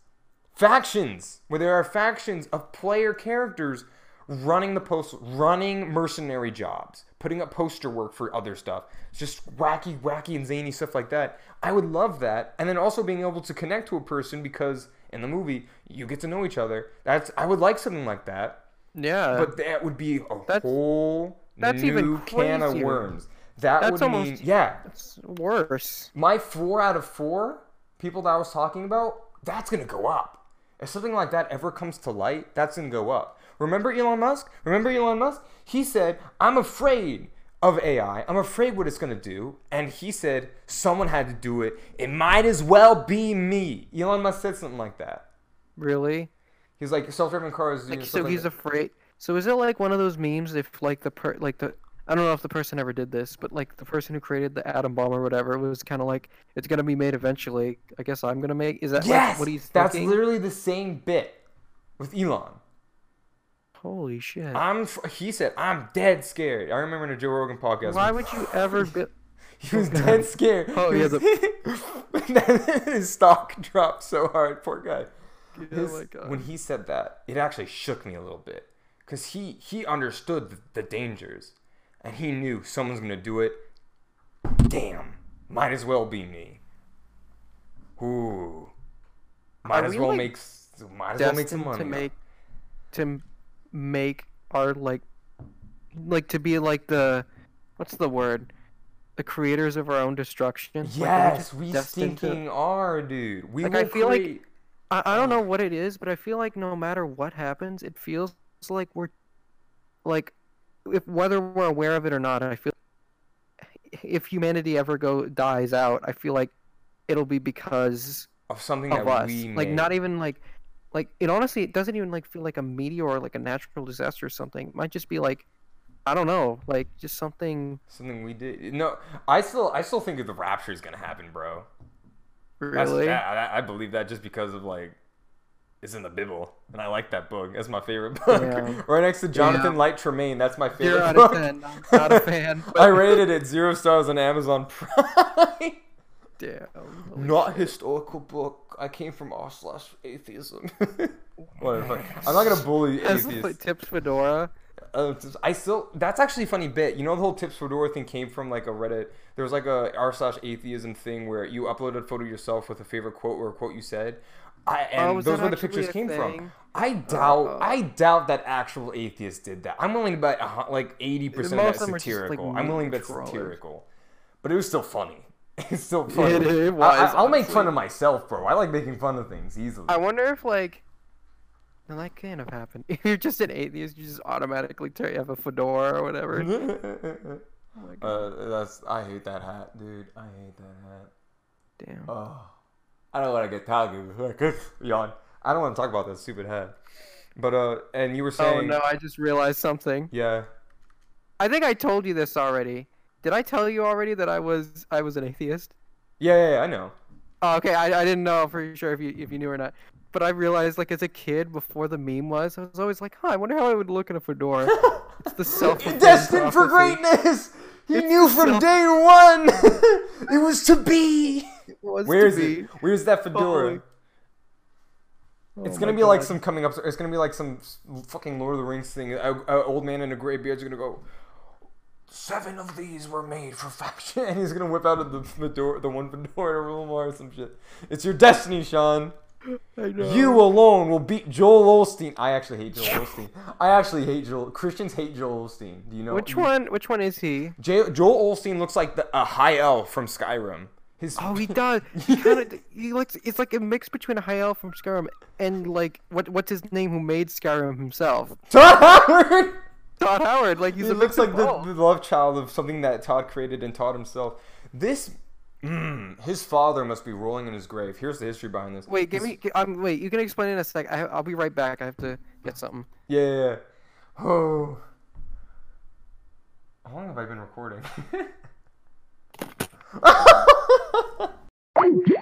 Speaker 1: factions, where there are factions of player characters running the post, running mercenary jobs, putting up poster work for other stuff, just wacky, wacky, and zany stuff like that. I would love that, and then also being able to connect to a person because in the movie you get to know each other. That's I would like something like that,
Speaker 2: Yeah.
Speaker 1: but that would be a
Speaker 2: That's-
Speaker 1: whole
Speaker 2: that's
Speaker 1: new
Speaker 2: even
Speaker 1: can of worms. That
Speaker 2: That's
Speaker 1: would
Speaker 2: almost-
Speaker 1: mean yeah.
Speaker 2: it's worse.
Speaker 1: My four out of four people that I was talking about, that's gonna go up. If something like that ever comes to light, that's gonna go up. Remember Elon Musk? Remember Elon Musk? He said, I'm afraid of AI. I'm afraid what it's gonna do. And he said, someone had to do it. It might as well be me. Elon Musk said something like that.
Speaker 2: Really?
Speaker 1: He's like, self-driving cars.
Speaker 2: Like, so he's
Speaker 1: that.
Speaker 2: afraid. So is it like one of those memes? If like the per like the I don't know if the person ever did this, but like the person who created the atom bomb or whatever was kind of like it's gonna be made eventually. I guess I'm gonna make. Is that like,
Speaker 1: Yes,
Speaker 2: what he's
Speaker 1: that's
Speaker 2: thinking?
Speaker 1: literally the same bit with Elon.
Speaker 2: Holy shit!
Speaker 1: I'm. He said, "I'm dead scared." I remember in a Joe Rogan podcast.
Speaker 2: Why would you ever be?
Speaker 1: He was dead scared.
Speaker 2: Oh,
Speaker 1: He
Speaker 2: yeah,
Speaker 1: was- his stock dropped so hard. Poor guy. His-
Speaker 2: oh my god!
Speaker 1: When he said that, it actually shook me a little bit because he he understood the, the dangers, and he knew someone's gonna do it. Damn, might as well be me. Ooh, might
Speaker 2: Are
Speaker 1: as
Speaker 2: we,
Speaker 1: well
Speaker 2: like,
Speaker 1: make might as well make some money.
Speaker 2: to make to make our like like to be like the what's the word the creators of our own destruction Like,
Speaker 1: yes,
Speaker 2: just
Speaker 1: we
Speaker 2: destined to-
Speaker 1: stinking are, dude. We
Speaker 2: Like, I feel like- I, I don't oh. know what it is but i feel like no matter what happens it feels like we're like if whether we're aware of it or not i feel if humanity ever go dies out i feel like it'll be because
Speaker 1: of something
Speaker 2: of
Speaker 1: that
Speaker 2: us
Speaker 1: we
Speaker 2: like
Speaker 1: made.
Speaker 2: not even like like it honestly it doesn't even like feel like a meteor or like a natural disaster or something it might just be like i don't know like just something
Speaker 1: Something we did. No, I still, I still think that the rapture is gonna happen, bro.
Speaker 2: Really
Speaker 1: I, I believe that just because of like, it's in the Bible, and I like that book. That's my favorite book.
Speaker 2: Yeah.
Speaker 1: right next to Jonathan
Speaker 2: Yeah.
Speaker 1: Light Tremaine. That's my favorite
Speaker 2: you're not
Speaker 1: book.
Speaker 2: a fan not, not a fan but
Speaker 1: I rated it zero stars on Amazon Prime.
Speaker 2: Damn
Speaker 1: Not historical book. I came from r slash atheism. Whatever. I'm not gonna bully
Speaker 2: the
Speaker 1: atheists.
Speaker 2: tips fedora
Speaker 1: Uh, I still that's actually a funny bit. You know the whole tips fedora thing came from like a Reddit. There was like a r slash atheism thing where you uploaded a photo yourself with a favorite quote or a quote you said. I and
Speaker 2: Oh,
Speaker 1: those were the pictures came from. I doubt
Speaker 2: Oh.
Speaker 1: I doubt that actual atheists did that. I'm willing to bet like eighty percent of
Speaker 2: Most
Speaker 1: that
Speaker 2: of them are just, like,
Speaker 1: satirical. I'm willing to bet satirical, but it was still funny. It's still funny.
Speaker 2: It- it was,
Speaker 1: I, will make fun of myself, bro. I like making fun of things easily.
Speaker 2: i wonder if like no, that can't have happened. If you're just an atheist, you just automatically turn, you have a fedora or whatever. Oh my God,
Speaker 1: uh, that's I hate that hat, dude. I hate that hat.
Speaker 2: damn.
Speaker 1: Oh, I don't want to get tagged. Yawn. I don't want to talk about that stupid hat. But uh, and you were saying.
Speaker 2: Oh
Speaker 1: saying,
Speaker 2: no, I just realized something.
Speaker 1: yeah,
Speaker 2: I think I told you this already. Did I tell you already that I was I was an atheist?
Speaker 1: yeah, yeah, yeah, I know.
Speaker 2: Oh, okay, I, I didn't know for sure if you if you knew or not. But I realized like as a kid before the meme was, I was always like, huh, I wonder how I would look in a fedora. it's the self
Speaker 1: Destined for greatness. He
Speaker 2: It's
Speaker 1: knew from
Speaker 2: so-
Speaker 1: day one it was to be.
Speaker 2: Was
Speaker 1: Where
Speaker 2: to be.
Speaker 1: it? Where's that fedora?
Speaker 2: Holy-
Speaker 1: It's
Speaker 2: Oh
Speaker 1: gonna be like some coming up. It's gonna be like some fucking Lord of the Rings thing. A, a old man in a gray beard's gonna go. Seven of these were made for faction, and he's gonna whip out of the fedora, the one fedora to rule or some shit. It's your destiny, Sean.
Speaker 2: I know.
Speaker 1: You alone will beat Joel Osteen. I actually hate Joel Osteen. I actually hate Joel. Christians hate Joel Osteen. Do you know
Speaker 2: Which one? Which one is he?
Speaker 1: J- Joel Osteen looks like the, a high elf from Skyrim. His
Speaker 2: Oh, he does. He kind of. He looks. It's like a mix between a high elf from Skyrim and like what? What's his name? Who made Skyrim himself?
Speaker 1: Todd.
Speaker 2: Todd Howard. Like he's
Speaker 1: he
Speaker 2: a
Speaker 1: looks like the,
Speaker 2: both.
Speaker 1: the love child of something that Todd created and Todd himself. This, mm, his father must be rolling in his grave. Here's the history behind this.
Speaker 2: Wait, give
Speaker 1: His-
Speaker 2: me. gi- Um, wait, you can explain in a sec. I, I'll be right back. I have to get something.
Speaker 1: Yeah, yeah, yeah. Oh. How long have I been recording?